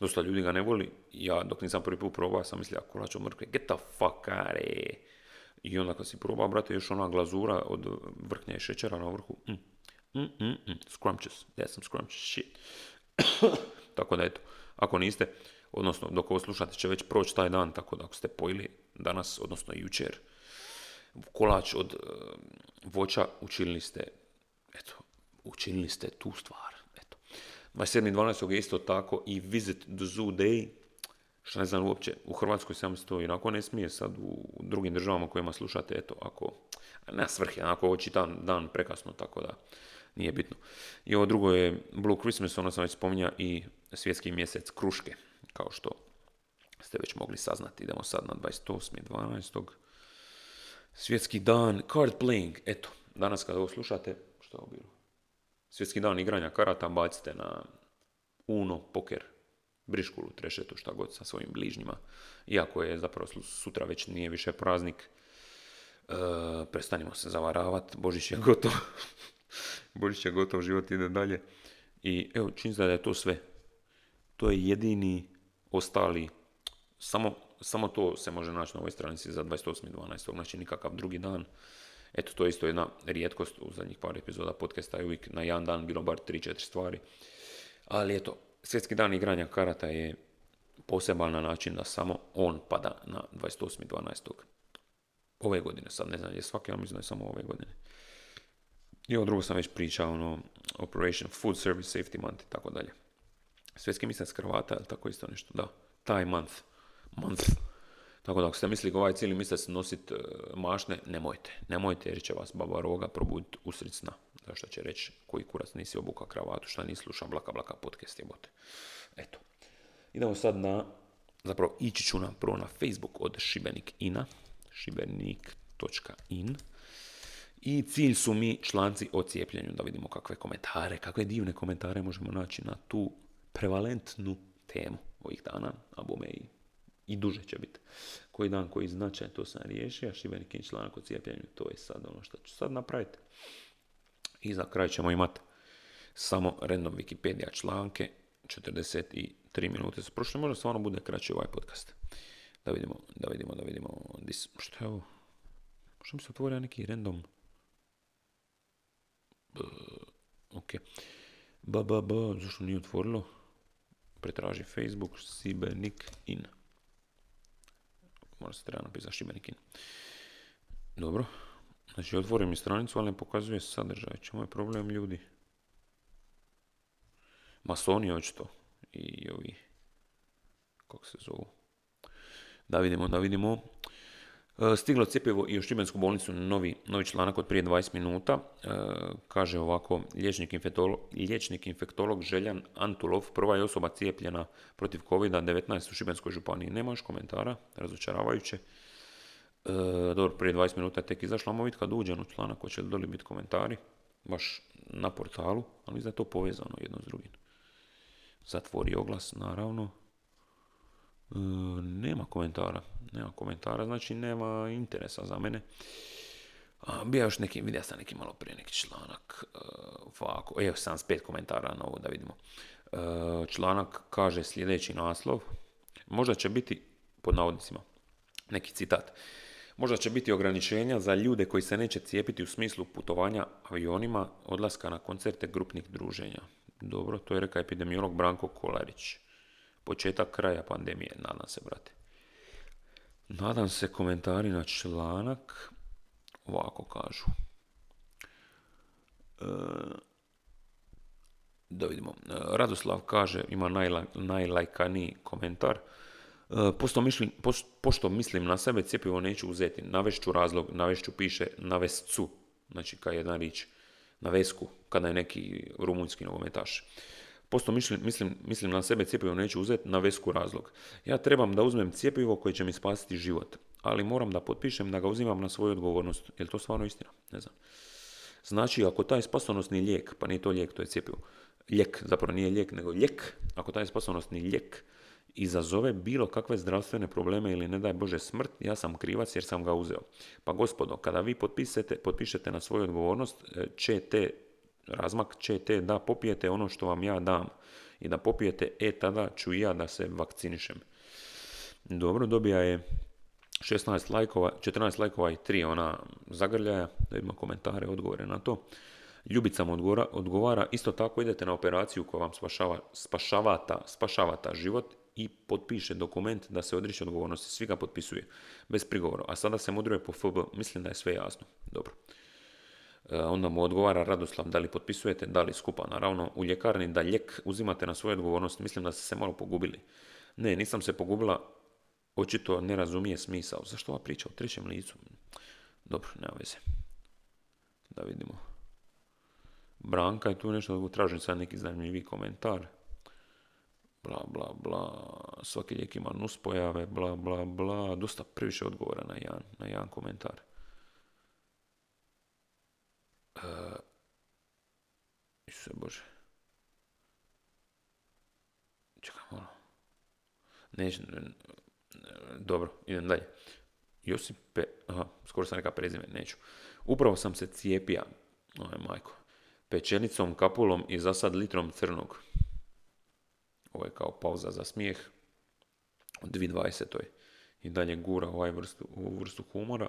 dosta ljudi ga ne voli, ja dok nisam prvi put probao sam mislio, kolač od mrkve, get the fuck out I onda kad si probao, brate, još ona glazura od vrhnja i šećera na vrhu, mm, Mm, mm, mm. Scrumptious. Yeah, some scrumptious shit. tako da eto, ako niste, odnosno dok ovo slušate će već proći taj dan, tako da ako ste pojili danas, odnosno jučer, kolač od uh, voća, učinili ste, eto, učinili ste tu stvar. Eto. 27.12. je isto tako i Visit the Zoo Day, što ne znam uopće, u Hrvatskoj sam se to inako ne smije, sad u drugim državama kojima slušate, eto, ako, ne svrhe, ako ovo čitam dan prekasno, tako da nije bitno. I ovo drugo je Blue Christmas, ono sam već spominja, i svjetski mjesec kruške, kao što ste već mogli saznati. Idemo sad na 28.12. Svjetski dan card playing. Eto, danas kada ovo slušate, što je ovo bilo? Svjetski dan igranja karata bacite na Uno, poker, briškulu, trešetu, šta god sa svojim bližnjima. Iako je zapravo sutra već nije više praznik, e, prestanimo se zavaravati, Božić je gotov. Božić je gotov, život ide dalje. I evo, čini se da je to sve. To je jedini ostali, samo, samo to se može naći na ovoj stranici za 28.12. Znači nikakav drugi dan. Eto, to je isto jedna rijetkost u zadnjih par epizoda podcasta je uvijek na jedan dan bilo bar 3-4 stvari. Ali eto, svjetski dan igranja karata je poseban na način da samo on pada na 28.12. Ove godine, sad ne znam, je svaki, ja mislim da je samo ove godine. I ovo drugo sam već pričao, ono, Operation Food Service Safety Month i tako dalje. Svjetski mjesec Hrvata, ili tako isto nešto, da. Taj month. Month. Tako da ako ste mislili ovaj cijeli mjesec nositi uh, mašne, nemojte. Nemojte jer će vas baba roga probuditi usred sna. Zašto će reći koji kurac nisi obuka kravatu, šta nisi slušao blaka blaka podcast jebote. Eto. Idemo sad na, zapravo ići ću na, prvo na Facebook od Šibenik Ina, šibenik.in i cilj su mi članci o cijepljenju, da vidimo kakve komentare, kakve divne komentare možemo naći na tu prevalentnu temu ovih dana, a bome i, i duže će biti. Koji dan, koji značaj, to sam riješio, a Šibenikin članak o cijepljenju, to je sad ono što ću sad napraviti. I za kraj ćemo imati samo random Wikipedia članke, 43 minute su prošle, možda stvarno bude kraći ovaj podcast. Da vidimo, da vidimo, da vidimo, što je ovo? Možda mi se otvorio neki random ok. Ba, ba, ba, zašto nije otvorilo? Pretraži Facebook, Sibenik in. Možda se treba napisati Šibenik in. Dobro. Znači, otvorim mi stranicu, ali ne pokazuje sadržaj. Čemu je problem, ljudi? Masoni očito. I ovi... Kako se zovu? Da vidimo, da vidimo. E, stiglo cjepivo i u Šibensku bolnicu novi, novi članak od prije 20 minuta. E, kaže ovako, liječnik infektolog, liječnik infektolog Željan Antulov, prva je osoba cijepljena protiv COVID-19 u Šibenskoj županiji. Nema još komentara, razočaravajuće. E, dobro, prije 20 minuta je tek izašla, vidjeti kad uđem u članak, hoće li doli biti komentari, baš na portalu, ali mislim da je to povezano jedno s drugim. Zatvori oglas, naravno. Nema komentara nema komentara, znači nema interesa za mene. A, bio još neki, vidio sam neki malo prije neki članak, uh, ovako, evo 75 komentara na ovo da vidimo. Uh, članak kaže sljedeći naslov, možda će biti, pod navodnicima, neki citat, možda će biti ograničenja za ljude koji se neće cijepiti u smislu putovanja avionima, odlaska na koncerte grupnih druženja. Dobro, to je rekao epidemiolog Branko Kolarić. Početak kraja pandemije, nadam se, brate. Nadam se komentari na članak. Ovako kažu. E, da vidimo. E, Radoslav kaže, ima najlajkaniji komentar. E, pošto mislim, pošto mislim na sebe, cjepivo neću uzeti. Navešću razlog, navešću piše navescu. Znači, kao jedan rič. Na vesku, kada je neki rumunjski nogometaš. Posto mislim, mislim, mislim na sebe cjepivo neću uzeti na vesku razlog. Ja trebam da uzmem cjepivo koje će mi spasiti život, ali moram da potpišem da ga uzimam na svoju odgovornost. Je li to stvarno istina? Ne znam. Znači, ako taj spasonosni lijek, pa nije to lijek, to je cjepivo, lijek, zapravo nije lijek, nego lijek, ako taj spasonosni lijek izazove bilo kakve zdravstvene probleme ili ne daj Bože smrt, ja sam krivac jer sam ga uzeo. Pa gospodo, kada vi potpišete, potpišete na svoju odgovornost, e, ćete razmak ćete da popijete ono što vam ja dam i da popijete, e tada ću ja da se vakcinišem. Dobro, dobija je 16 lajkova, 14 lajkova i 3 ona zagrljaja, da vidimo komentare, odgovore na to. Ljubica mu odgovara, odgovara, isto tako idete na operaciju koja vam spašava, spašavata, spašavata život i potpiše dokument da se odriče odgovornosti. Svi ga potpisuje, bez prigovora. A sada se mudruje po FB, mislim da je sve jasno. Dobro. E, onda mu odgovara Radoslav, da li potpisujete, da li skupa. Naravno, u ljekarni da lijek uzimate na svoju odgovornost, mislim da ste se malo pogubili. Ne, nisam se pogubila, očito ne razumije smisao. Zašto ova priča o trećem licu? Dobro, nema veze. Da vidimo. Branka je tu nešto, tražim sad neki zanimljivi komentar. Bla, bla, bla, svaki lijek ima nuspojave, bla, bla, bla. Dosta previše odgovora na jedan, na jedan komentar. Uh, Isuse Bože. Čekaj malo. Neće, dobro, idem dalje. Josipe, aha, skoro sam neka prezime, neću. Upravo sam se cijepija, oj majko, pečenicom, kapulom i za sad litrom crnog. Ovo je kao pauza za smijeh. U 2020. I dalje gura ovaj vrstu, ovu vrstu humora.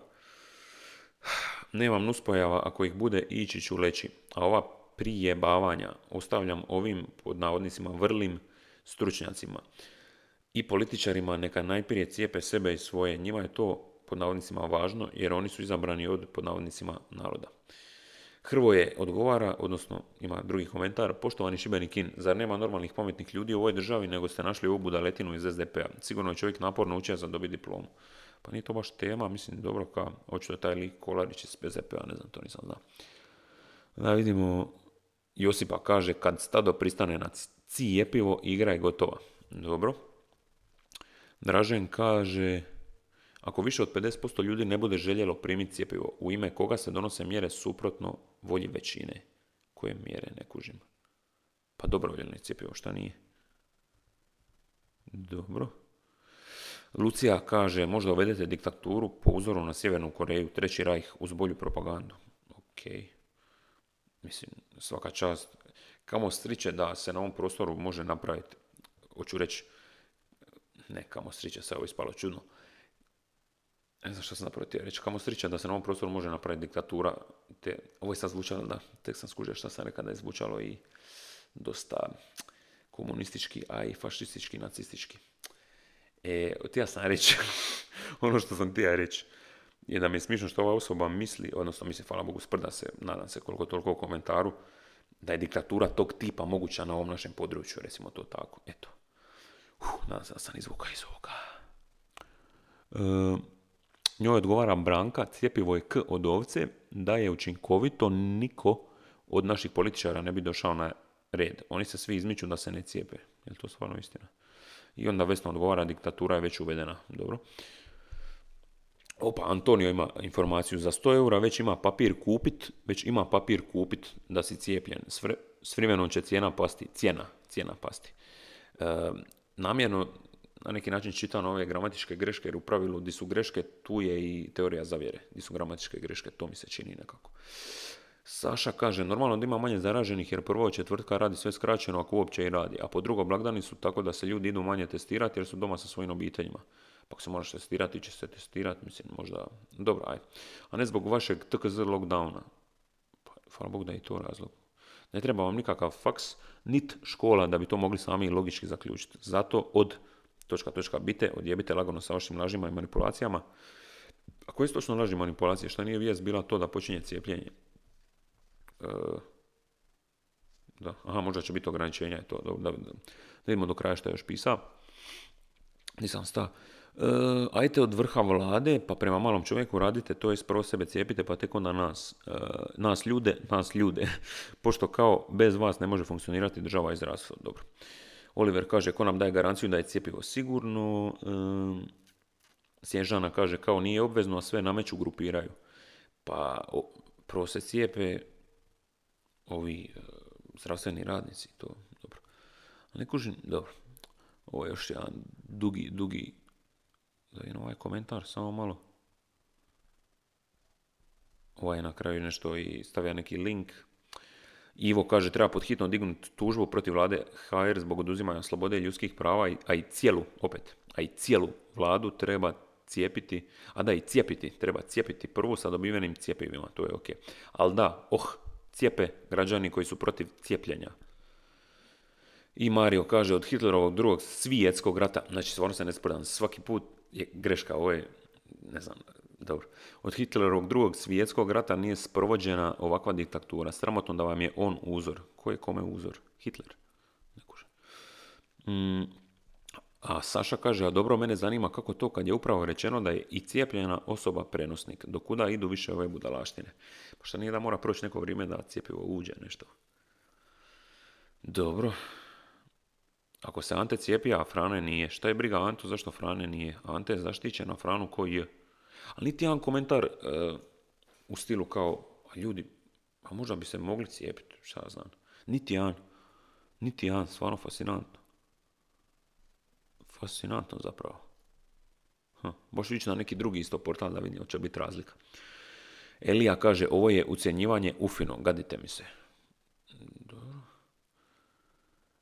Nemam nuspojava, ako ih bude ići ću leći. A ova prijebavanja ostavljam ovim, pod navodnicima, vrlim stručnjacima i političarima neka najprije cijepe sebe i svoje. Njima je to pod navodnicima važno jer oni su izabrani od pod navodnicima naroda. Hrvoje odgovara, odnosno ima drugi komentar, poštovani Šibenikin, zar nema normalnih pametnih ljudi u ovoj državi nego ste našli ovu budaletinu iz SDP-a? Sigurno je čovjek naporno učio za dobiti diplomu. Pa nije to baš tema, mislim dobro ka, očito taj lik Kolarić iz SDP-a, ne znam, to nisam znao. Da vidimo, Josipa kaže, kad stado pristane na cijepivo, igra je gotova. Dobro. Dražen kaže, ako više od 50% ljudi ne bude željelo primiti cjepivo, u ime koga se donose mjere suprotno volji većine? Koje mjere ne kužim? Pa dobrovoljno je cjepivo, šta nije? Dobro. Lucija kaže, možda uvedete diktaturu po uzoru na Sjevernu Koreju, Treći rajh uz bolju propagandu. Ok. Mislim, svaka čast. Kamo striče da se na ovom prostoru može napraviti, hoću reći, ne kamo striče, se ovo ispalo čudno. Ne znam što sam napravio reći, kamo striče da se na ovom prostoru može napraviti diktatura. Te, ovo je sad zvučalo, da, tek sam skužio što sam rekao da je zvučalo i dosta komunistički, a i fašistički, nacistički. E, ja sam reći, ono što sam ja reći, je da mi je smišno što ova osoba misli, odnosno mislim, hvala Bogu, sprda se, nadam se koliko toliko u komentaru, da je diktatura tog tipa moguća na ovom našem području, recimo to tako. Eto, Uh, nadam se da sam izvuka iz ovoga. E, njoj odgovara Branka, cijepivo je k od ovce, da je učinkovito, niko od naših političara ne bi došao na red. Oni se svi izmiču da se ne cijepe. Je to stvarno istina? I onda Vesna odgovara, diktatura je već uvedena. Dobro. Opa, Antonio ima informaciju za 100 eura, već ima papir kupit, već ima papir kupit da si cijepljen. S, vremenom će cijena pasti, cijena, cijena pasti. E, namjerno na neki način čitam ove gramatičke greške, jer u pravilu di su greške, tu je i teorija zavjere. Di su gramatičke greške, to mi se čini nekako. Saša kaže, normalno da ima manje zaraženih jer prvo četvrtka radi sve skraćeno ako uopće i radi, a po drugo blagdani su tako da se ljudi idu manje testirati jer su doma sa svojim obiteljima. Pa ako se moraš testirati, će se testirati, mislim, možda, dobro, aj. A ne zbog vašeg TKZ lockdowna. Pa, hvala Bog da je to razlog. Ne treba vam nikakav faks, nit škola da bi to mogli sami logički zaključiti. Zato od točka točka bite, odjebite lagano sa vašim lažima i manipulacijama. A koje su točno laži manipulacije? Šta nije vijest bila to da počinje cijepljenje? E, da, aha, možda će biti ograničenja. To, da, da, da, vidimo do kraja što je još pisao. Nisam sta. E, ajte od vrha vlade, pa prema malom čovjeku radite, to je prvo sebe cijepite, pa tek onda nas. E, nas ljude, nas ljude. Pošto kao bez vas ne može funkcionirati država i zdravstvo. Dobro. Oliver kaže, ko nam daje garanciju da je cijepivo sigurno. E, Snježana kaže, kao nije obvezno, a sve nameću grupiraju. Pa prvo se cijepe ovi zdravstveni radnici, to dobro. Ne kužim, dobro. Ovo je još jedan dugi, dugi da vidim ovaj komentar, samo malo. Ovaj je na kraju nešto i stavlja neki link. Ivo kaže treba pod hitno dignuti tužbu protiv vlade HR zbog oduzimanja slobode ljudskih prava, a i cijelu, opet, a i cijelu vladu treba cijepiti, a da i cijepiti, treba cijepiti prvu sa dobivenim cijepivima, to je ok. Ali da, oh, cijepe građani koji su protiv cijepljenja. I Mario kaže od Hitlerovog drugog svjetskog rata, znači stvarno se ne spredam, svaki put je greška, ovo je, ne znam, dobro. Od Hitlerovog drugog svjetskog rata nije sprovođena ovakva diktatura. Sramotno da vam je on uzor. Ko je kome uzor? Hitler. Mm, a Saša kaže, a dobro, mene zanima kako to kad je upravo rečeno da je i cijepljena osoba prenosnik. Do kuda idu više ove budalaštine? Pa što nije da mora proći neko vrijeme da cijepivo uđe nešto. Dobro. Ako se Ante cijepi, a Frane nije. Šta je briga Antu, zašto Frane nije? Ante je zaštićen, a Franu koji je? Ali niti jedan komentar e, u stilu kao, a ljudi, a možda bi se mogli cijepiti, šta znam. Niti jedan. Niti jedan, stvarno fascinantno. Fascinantno zapravo. Hm. Boš ići na neki drugi isto portal da vidim, će biti razlika. Elija kaže, ovo je ucjenjivanje ufino, gadite mi se.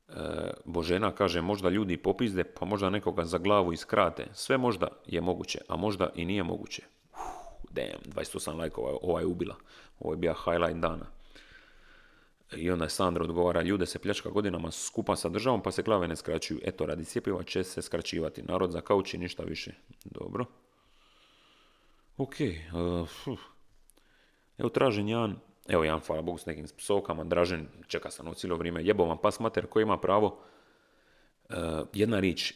E, Božena kaže, možda ljudi popizde, pa možda nekoga za glavu iskrate. Sve možda je moguće, a možda i nije moguće. Uf, damn, 28 lajkova, ova je ubila. Ovo je bio highlight dana. I onda je Sandra odgovara, ljude se pljačka godinama skupa sa državom, pa se glave ne skraćuju. Eto, radi cijepiva će se skraćivati. Narod za kauči, ništa više. Dobro. Ok. Uh, Evo tražen jedan, evo jedan, hvala Bogu, s nekim psovkama, Dražen, čeka sam cijelo vrijeme, jebo vam pas mater koji ima pravo, uh, jedna rič,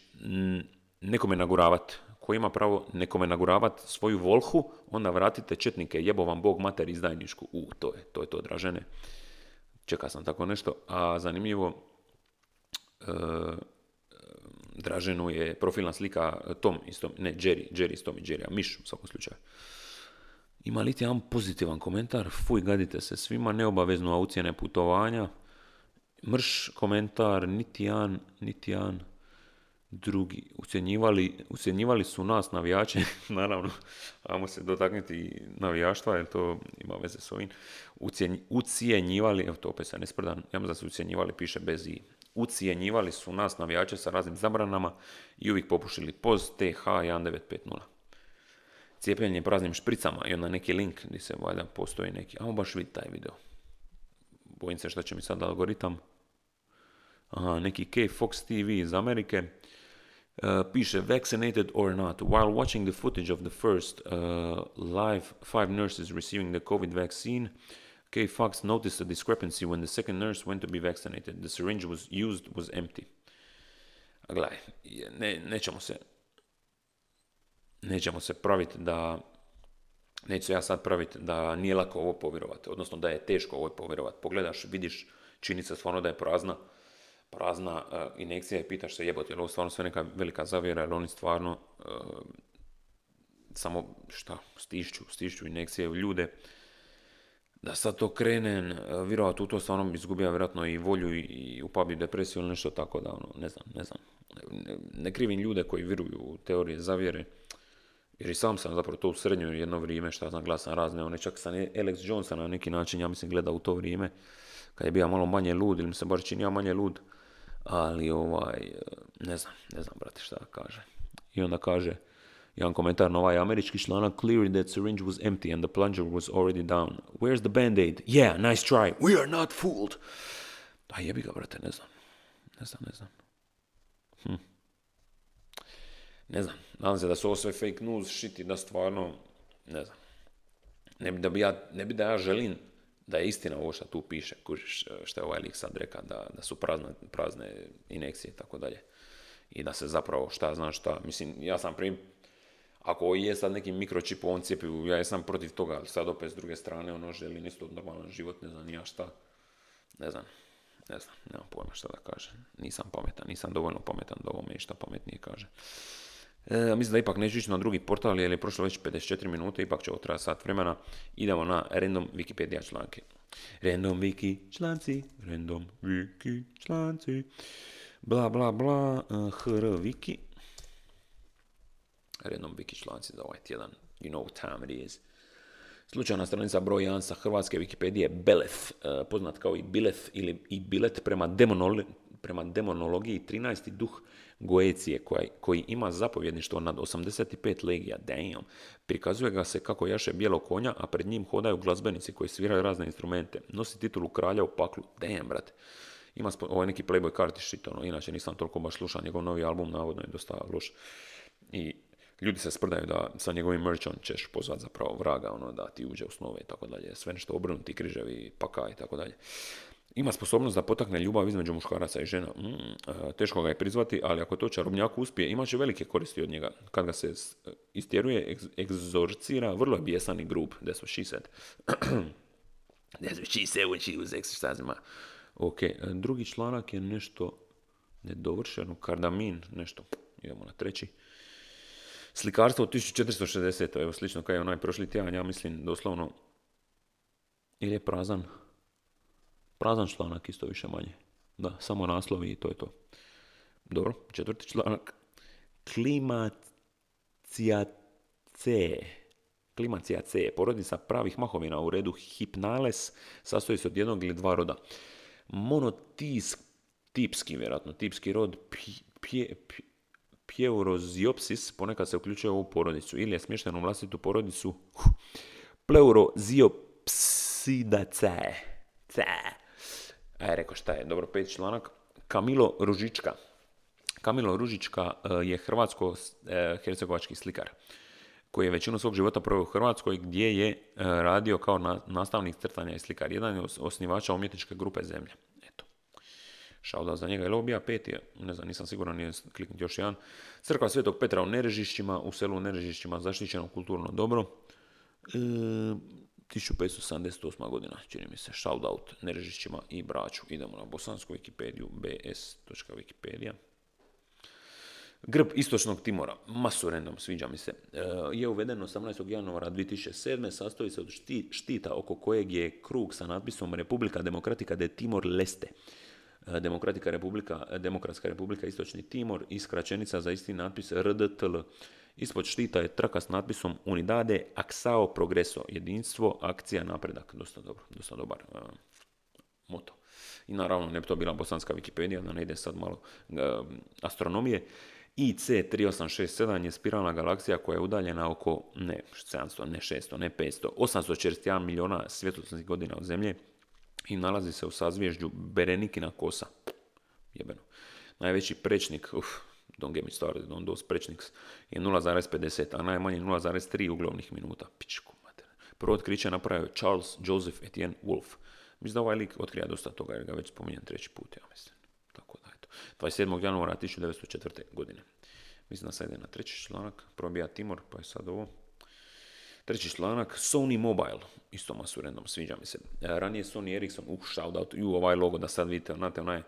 nekome naguravat, koji ima pravo nekome naguravat svoju volhu, onda vratite četnike, jebo vam Bog mater izdajnišku. U, to je, to je to, Dražene. Čeka sam tako nešto. A zanimljivo, e, Draženu je profilna slika Tom, isto, ne, Jerry, Jerry iz Tom i Jerry, a Miš u svakom slučaju. Ima li ti jedan pozitivan komentar? Fuj, gadite se svima, neobavezno ucijene putovanja. Mrš komentar, niti jedan, niti jedan drugi. Ucjenjivali, ucjenjivali su nas navijače, naravno, ajmo se dotaknuti navijaštva, jer to ima veze s ovim. ucijenjivali, evo to opet se ne sprdan, ja da su ucjenjivali, piše bez i. Ucijenjivali su nas navijače sa raznim zabranama i uvijek popušili poz TH 1950. Cijepljenje praznim špricama i onda neki link gdje se valjda postoji neki, ajmo baš vidjeti taj video. Bojim se što će mi sad algoritam. Aha, neki K Fox TV iz Amerike Uh, piše vaccinated or not. While watching the footage of the first uh, live five nurses receiving the COVID vaccine, K. Fox noticed a discrepancy when the second nurse went to be vaccinated. The syringe was used was empty. A gledaj, ne, nećemo se nećemo se praviti da neću ja sad praviti da nije lako ovo povjerovati, odnosno da je teško ovo povjerovati. Pogledaš, vidiš, čini se stvarno da je prazna, prazna uh, injekcija i pitaš se jebote, ovo stvarno sve neka velika zavjera, ili oni stvarno uh, samo šta, stišću, stišću injekcije u ljude. Da sad to krene, uh, vjerojatno u to stvarno izgubija vjerojatno i volju i, i upabi depresiju ili nešto tako da, ono, ne znam, ne znam. Ne, ne krivim ljude koji vjeruju u teorije zavjere, jer i sam sam zapravo to u srednju jedno vrijeme, šta znam, glasan razne, one čak sam Alex Johnson na neki način, ja mislim, gledao u to vrijeme, kad je bio malo manje lud, ili mi se bar činio manje lud, ali ovaj, ne znam, ne znam, brate, šta kaže. I onda kaže, jedan komentar na ovaj američki članak, clearly that syringe was empty and the plunger was already down. Where's the band-aid? Yeah, nice try. We are not fooled. A jebi ga, brate, ne znam. Ne znam, ne znam. Hm. Ne znam, nadam se da su ovo sve fake news, shit i da stvarno, ne znam. Ne bi da, bi ja, ne bi da ja želim da je istina ovo što tu piše, e, što je ovaj lik sad reka, da, da su prazne, prazne inekcije i tako dalje. I da se zapravo šta zna šta, mislim, ja sam prim, ako je sad neki mikročip u ovom cijepivu, ja sam protiv toga, ali sad opet s druge strane, ono, želim isto normalan život, ne znam ja šta, ne znam, ne znam, nemam pojma šta da kažem, nisam pametan, nisam dovoljno pametan da ovo me šta pametnije kaže. E, mislim da ipak neću ići na drugi portal jer je prošlo već 54 minute, ipak će ovo sat vremena. Idemo na random Wikipedia članke. Random wiki članci, random wiki članci, bla bla bla, uh, hr wiki. Random wiki članci za ovaj tjedan, you know what time it is. Slučajna stranica broj 1 sa hrvatske Wikipedije Beleth, uh, poznat kao i Bileth ili i Bilet prema prema demonologiji 13. duh Goecije, koji, koji ima zapovjedništvo nad 85 legija, damn, prikazuje ga se kako jaše bijelo konja, a pred njim hodaju glazbenici koji sviraju razne instrumente. Nosi titulu kralja u paklu, damn, brate. Ima spo, ovo je neki Playboy karti shit, ono, inače nisam toliko baš slušao, njegov novi album navodno je dosta loš. I ljudi se sprdaju da sa njegovim merchom ćeš pozvat zapravo vraga, ono, da ti uđe u snove i tako dalje. Sve nešto obrnuti, križevi, paka i tako dalje. Ima sposobnost da potakne ljubav između muškaraca i žena. Mm, e, teško ga je prizvati, ali ako to čarobnjaku uspije, imat će velike koristi od njega. Kad ga se istjeruje, egzorcira, vrlo je bijesan i grub. That's what she said. That's what she said when she was. Ok, e, drugi članak je nešto nedovršeno, kardamin, nešto. Idemo na treći. Slikarstvo od 1460. Evo, slično kao je onaj prošli tjedan, ja mislim doslovno ili je prazan Prazan članak isto više manje. Da, samo naslovi i to je to. Dobro, četvrti članak. Klimacija C. Klimacija C. Porodica pravih mahovina u redu Hypnales sastoji se od jednog ili dva roda. Monotisk, tipski, vjerojatno, tipski rod Pjeuroziopsis ponekad se uključuje u ovu porodicu ili je smješten u vlastitu porodicu Pleuroziopsidaceae. C. E, rekao šta je, dobro, pet članak. Kamilo Ružička. Kamilo Ružička e, je hrvatsko-hercegovački slikar koji je većinu svog života proveo u Hrvatskoj gdje je e, radio kao nastavnik crtanja i slikar. Jedan je osnivača umjetničke grupe Zemlje. Eto. Šauda za njega. Je li ovo bija peti? Ne znam, nisam siguran, nije kliknuti još jedan. Crkva Svetog Petra u Nerežišćima, u selu Nerežišćima, zaštićeno kulturno dobro. E, 1578. godina, čini mi se, shoutout Nerežišćima i Braću. Idemo na bosansku Wikipediju, bs.wikipedia. Grb istočnog Timora, masu random, sviđa mi se, e, je uveden 18. januara 2007. sastoji se od štita oko kojeg je krug sa natpisom Republika Demokratika de Timor Leste. E, Demokratika Republika, Demokratska Republika Istočni Timor i skraćenica za isti natpis RDTL. Ispod štita je traka s natpisom Unidade Axao Progreso, jedinstvo, akcija, napredak. Dosta dobro, dosta dobar uh, moto. I naravno, ne bi to bila bosanska Wikipedia, da ne ide sad malo uh, astronomije. IC 3867 je spiralna galaksija koja je udaljena oko, ne 700, ne 600, ne 500, 841 miliona svjetlosnih godina od Zemlje i nalazi se u sazvježđu Berenikina kosa. Jebeno. Najveći prečnik, uf, don't get me started on those prečniks, je 0,50, a najmanje 0,3 uglovnih minuta. Pičku mater. Prvo otkriće napravio Charles Joseph Etienne Wolf. Mislim da ovaj lik otkrija dosta toga jer ga već spominjem treći put, ja mislim. Tako da, eto. 27. januara 1904. godine. Mislim da sad ide na treći članak, probija Timor, pa je sad ovo. Treći članak, Sony Mobile, isto masu random, sviđa mi se. E, ranije Sony Ericsson, uh, shout out, i ovaj logo da sad vidite, znate, onaj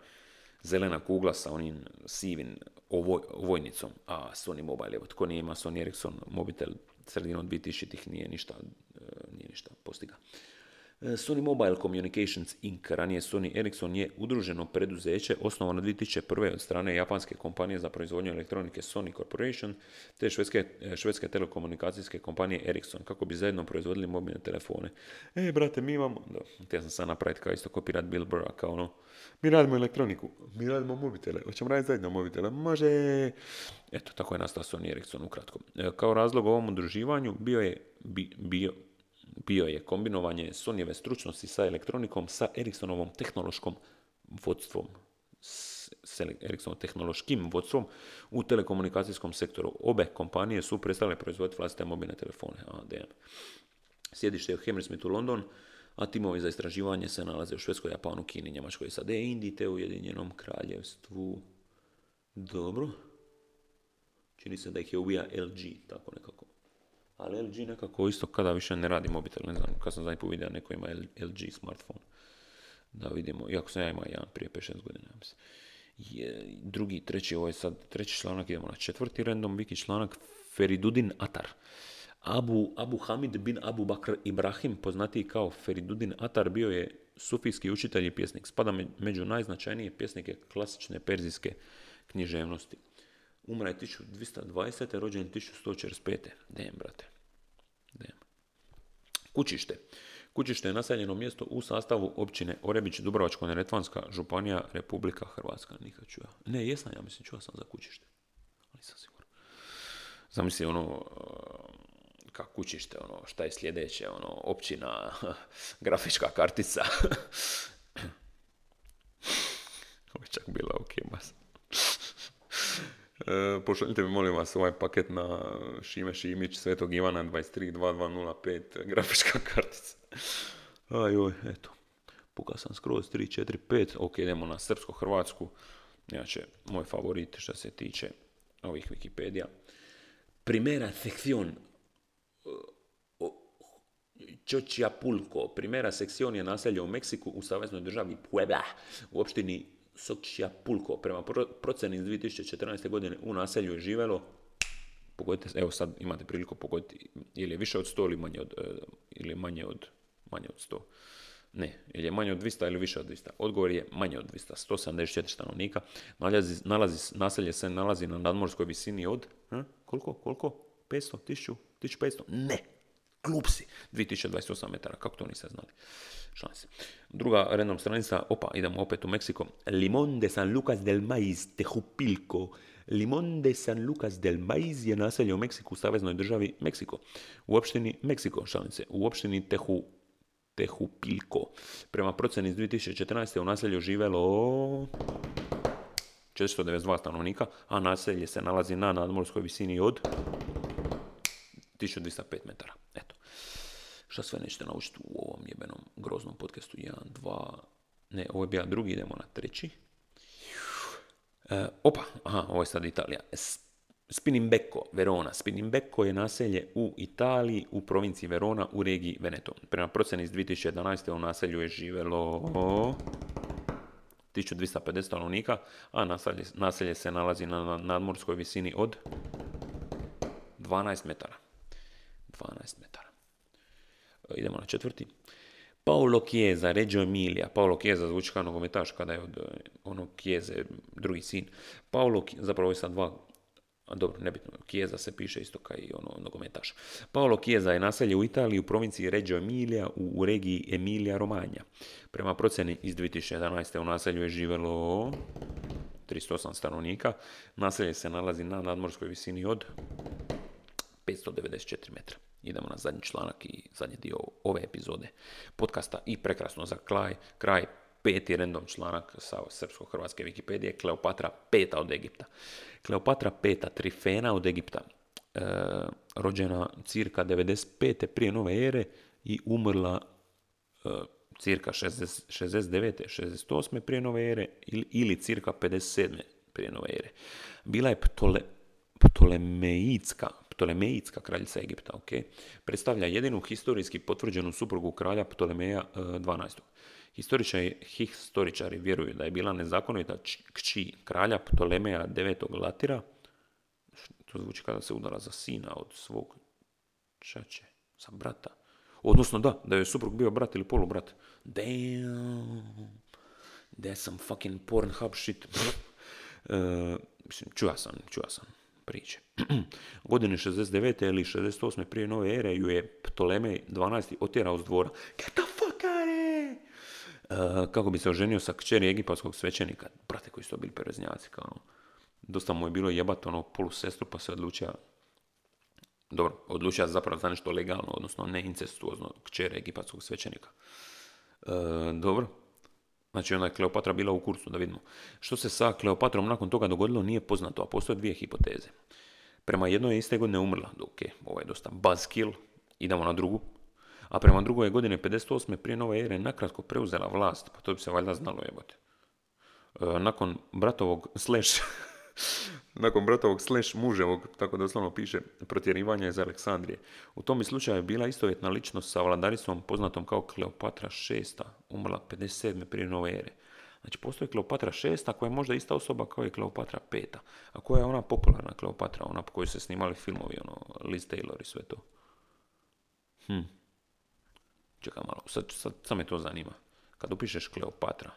zelena kugla sa onim sivim ovojnicom, a Sony Mobile, evo, tko nije ima Sony Ericsson mobitel sredinom 2000-ih nije ništa, e, nije ništa postiga. E, Sony Mobile Communications Inc. ranije Sony Ericsson je udruženo preduzeće osnovano 2001. od strane japanske kompanije za proizvodnju elektronike Sony Corporation te švedske, e, švedske telekomunikacijske kompanije Ericsson kako bi zajedno proizvodili mobilne telefone. E, brate, mi imamo... Da, sam sad napraviti kao isto kopirat Bill Burra, kao ono... Mi radimo elektroniku, mi radimo mobitele, hoćemo raditi zajedno mobitele, može... Eto, tako je nastao Sony Ericsson ukratko. E, kao razlog ovom udruživanju bio je bio, bio je kombinovanje Sonyjeve stručnosti sa elektronikom sa Ericssonovom tehnološkom vodstvom s Ericssonom tehnološkim vodstvom u telekomunikacijskom sektoru. Obe kompanije su prestale proizvoditi vlastite mobilne telefone. ADM. Sjedište je u Hammersmith u London, a timovi za istraživanje se nalaze u Švedskoj, Japanu, Kini, Njemačkoj, SAD, Indiji te Ujedinjenom kraljevstvu. Dobro. Čini se da ih je ubija LG, tako nekako. Ali LG nekako isto kada više ne radi mobitel, ne znam, kad sam zadnji put vidio neko ima LG smartphone. Da vidimo, iako sam ja imao jedan prije 5-6 godina, mislim. Je, drugi, treći, ovo je sad treći članak, idemo na četvrti random wiki članak, Feridudin Atar. Abu, Abu Hamid bin Abu Bakr Ibrahim, poznatiji kao Feridudin Atar, bio je sufijski učitelj i pjesnik. Spada među najznačajnije pjesnike klasične perzijske književnosti. Umra je 1220. rođen 1145. Dem, brate. Dem. Kućište. Kućište je naseljeno mjesto u sastavu općine Orebić, Dubrovačko-neretvanska županija, Republika Hrvatska. Nikad ću. Ne, jesam ja, mislim, čuo sam za kućište. Ali sam siguran. Zamisli ono, kako kućište, ono, šta je sljedeće, ono, općina, grafička kartica. Ovo je čak bila ok, mas. E, pošaljite mi molim vas ovaj paket na Šime Šimić, Svetog Ivana 232205, grafička kartica. Aj, eto. Pukao sam skroz 3, 4, 5. Ok, idemo na srpsko-hrvatsku. Inače, moj favorit što se tiče ovih Wikipedia. Primera sekcion Čočjapulko. Primera sekcion je naselje u Meksiku u saveznoj državi Puebla u opštini Pulko. Prema proceni iz 2014. godine u naselju je živelo pogodite, evo sad imate priliku pogoditi ili je više od 100 ili manje od, e, ili manje od, manje od 100. Ne, ili je manje od 200 ili više od 200. Odgovor je manje od 200, 174 stanovnika. Nalazi, nalazi, naselje se nalazi na nadmorskoj visini od, koliko, koliko? 500, 1000, 1500? Ne, Klub si. 2028 metara, kako to niste znali? Šanse. Druga random stranica, opa, idemo opet u Meksiko. Limon de San Lucas del Maiz, Tejupilco. Limon de San Lucas del Maiz je naselje u Meksiku, u saveznoj državi Meksiko. U opštini Meksiko, šalice. U opštini Tehu, Tejupilco. Prema proceni iz 2014. u naselju živelo 492 stanovnika, a naselje se nalazi na nadmorskoj visini od 1205 metara. Šta sve nećete naučiti u ovom jebenom groznom podcastu? Jedan, dva, ne, ovo je bio drugi, idemo na treći. E, opa, aha, ovo je sad Italija. Spinimbecco, Verona. Spinimbecco je naselje u Italiji, u provinciji Verona, u regiji Veneto. Prema procjeni iz 2011. u naselju je živelo 1250 stanovnika, a naselje, naselje se nalazi na nadmorskoj visini od 12 metara. 12 metara. E, idemo na četvrti. Paolo Chiesa, Reggio Emilia. Paolo Chiesa zvuči kao nogometaš kada je od e, onog Chiesa drugi sin. Paolo, zapravo je sad dva, a dobro, nebitno, Chiesa se piše isto kao i ono nogometaš. Paolo Chiesa je naselje u Italiji u provinciji Reggio Emilia u, regiji Emilia Romagna. Prema procjeni iz 2011. u naselju je živjelo 308 stanovnika. Naselje se nalazi na nadmorskoj visini od 594 metra. Idemo na zadnji članak i zadnji dio ove epizode podcasta i prekrasno za kraj, kraj peti random članak sa srpsko-hrvatske Wikipedije, Kleopatra peta od Egipta. Kleopatra peta, Trifena od Egipta, e, rođena cirka 95. prije nove ere i umrla e, cirka 60, 69. 68. prije nove ere ili, ili cirka 57. prije nove ere. Bila je ptole, ptolemeitska, Ptolemejitska kraljica Egipta, ok, predstavlja jedinu historijski potvrđenu suprugu kralja Ptolemeja 12. E, historičari, historičari vjeruju da je bila nezakonita kći kralja Ptolemeja 9. Latira, to zvuči kada se udala za sina od svog čače, sa brata. Odnosno da, da je suprug bio brat ili polubrat. Damn, that's some fucking Pornhub shit. uh, mislim, čuja sam, čuja sam priče. Godine 69. ili 68. prije nove ere ju je Ptolemej 12. otjerao s dvora. Get the fuck out uh, kako bi se oženio sa kćeri egipatskog svećenika. Brate koji su to bili pereznjaci. Kao, ono. Dosta mu je bilo jebat ono polu sestru pa se odlučio dobro, odlučio zapravo za nešto legalno, odnosno ne incestuozno kćer egipatskog svećenika. Uh, dobro, Znači ona je Kleopatra bila u kursu, da vidimo. Što se sa Kleopatrom nakon toga dogodilo nije poznato, a postoje dvije hipoteze. Prema jednoj je iste godine umrla, ok, ovo je dosta buzzkill, idemo na drugu. A prema drugoj je godine 58. prije nove ere nakratko preuzela vlast, pa to bi se valjda znalo jebote. E, nakon bratovog slash nakon bratovog slash muževog, tako doslovno piše, protjerivanja iz Aleksandrije. U tom slučaju je bila istovjetna ličnost sa vladaricom poznatom kao Kleopatra VI, umrla 57. prije nove ere. Znači, postoji Kleopatra VI, koja je možda ista osoba kao i Kleopatra V. A koja je ona popularna Kleopatra, ona po kojoj se snimali filmovi, ono, Liz Taylor i sve to. Hm. Čekaj malo, sad, sad, sad me to zanima. Kad upišeš Kleopatra,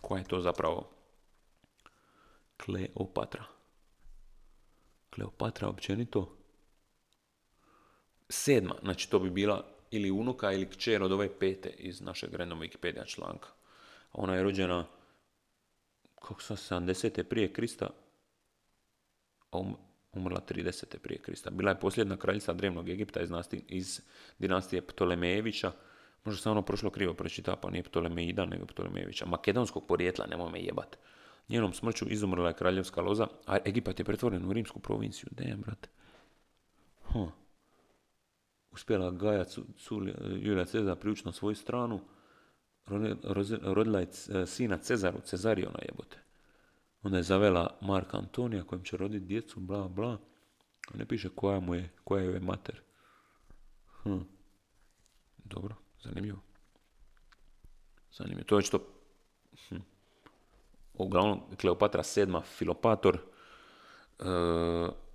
koja je to zapravo Kleopatra. Kleopatra općenito. Sedma, znači to bi bila ili unuka ili kćer od ove pete iz našeg random Wikipedia članka. Ona je rođena kako sam 70. prije Krista, a um, umrla 30. prije Krista. Bila je posljedna kraljica drevnog Egipta iz, dinastije Ptolemejevića. Možda sam ono prošlo krivo pročita, pa nije Ptolemeida, nego Ptolemejevića. Makedonskog porijetla, nemoj me jebat. Njenom smrću izumrla je kraljevska loza, a Egipat je pretvoren u rimsku provinciju. Damn, brate. Huh. Uspjela Gaja Julija Cezar priući na svoju stranu. Rodila je sina Cezaru, Cezariona jebote. Onda je zavela Marka Antonija kojem će roditi djecu, bla, bla. Ne piše koja mu je, koja je mater. Hm. Dobro, zanimljivo. Zanimljivo. To je što... Hm. Uglavnom, Kleopatra sedma, Filopator, uh,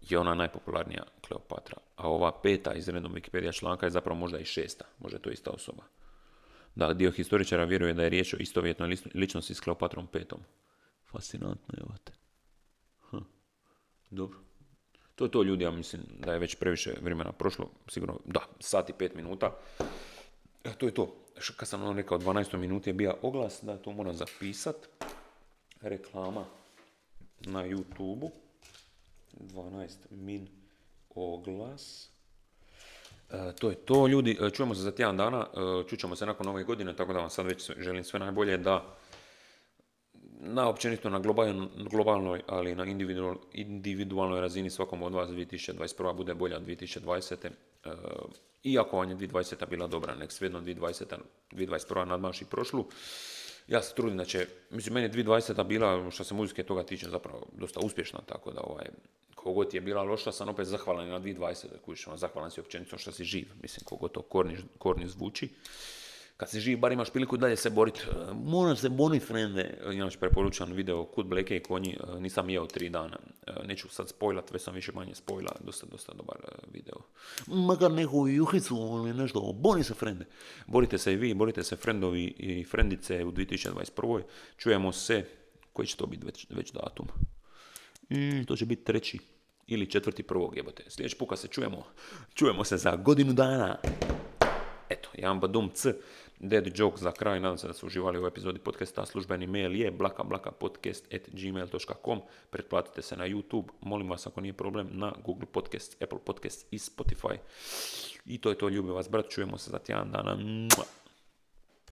je ona najpopularnija Kleopatra. A ova peta iz redom Wikipedia članka je zapravo možda i šesta. Možda je to ista osoba. Da, dio historičara vjeruje da je riječ o istovjetnoj ličnosti s Kleopatrom petom. Fascinantno je, ovate. Hm. Dobro. To je to ljudi, ja mislim da je već previše vremena prošlo. Sigurno, da, sat i pet minuta. E, to je to. Kad sam vam rekao, 12 minuti je bio oglas, da to moram zapisat. Reklama na YouTube-u. 12 min oglas. E, to je to, ljudi. E, čujemo se za tjedan dana. E, čućemo se nakon ove godine, tako da vam sad već želim sve najbolje da na općenito na globalnoj, ali na individual, individualnoj razini svakom od vas 2021. bude bolja od 2020. Uh, iako vam je 2020. bila dobra, nek svejedno 2020. 2021. nadmaši prošlu. Ja se trudim da će, mislim, meni je 2020. bila, što se muzike toga tiče, zapravo dosta uspješna, tako da ovaj, kogod je bila loša, sam opet zahvalan na 2020. Kužiš, zahvalan si općenito što si živ, mislim, kogod to korni, korni zvuči kad si živ, bar imaš priliku dalje se boriti. E, moram se boriti, frende. Inače, preporučan video Kud Bleke i konji, e, nisam jeo tri dana. E, neću sad spojlat, već sam više manje spojila, dosta, dosta dobar video. Makar neku juhicu ili nešto, bori se, frende. Borite se i vi, borite se, frendovi i frendice u 2021. Čujemo se, koji će to biti već, već datum? Mm, to će biti treći ili četvrti prvog jebote. Sljedeći puka se čujemo. Čujemo se za godinu dana. Eto, jedan badum c. Dead joke za kraj, nadam se da su uživali u epizodi podcasta, službeni mail je blakablakapodcast.gmail.com Pretplatite se na YouTube, molim vas ako nije problem, na Google Podcast, Apple Podcast i Spotify. I to je to, ljubim vas brat, čujemo se za tjedan dana.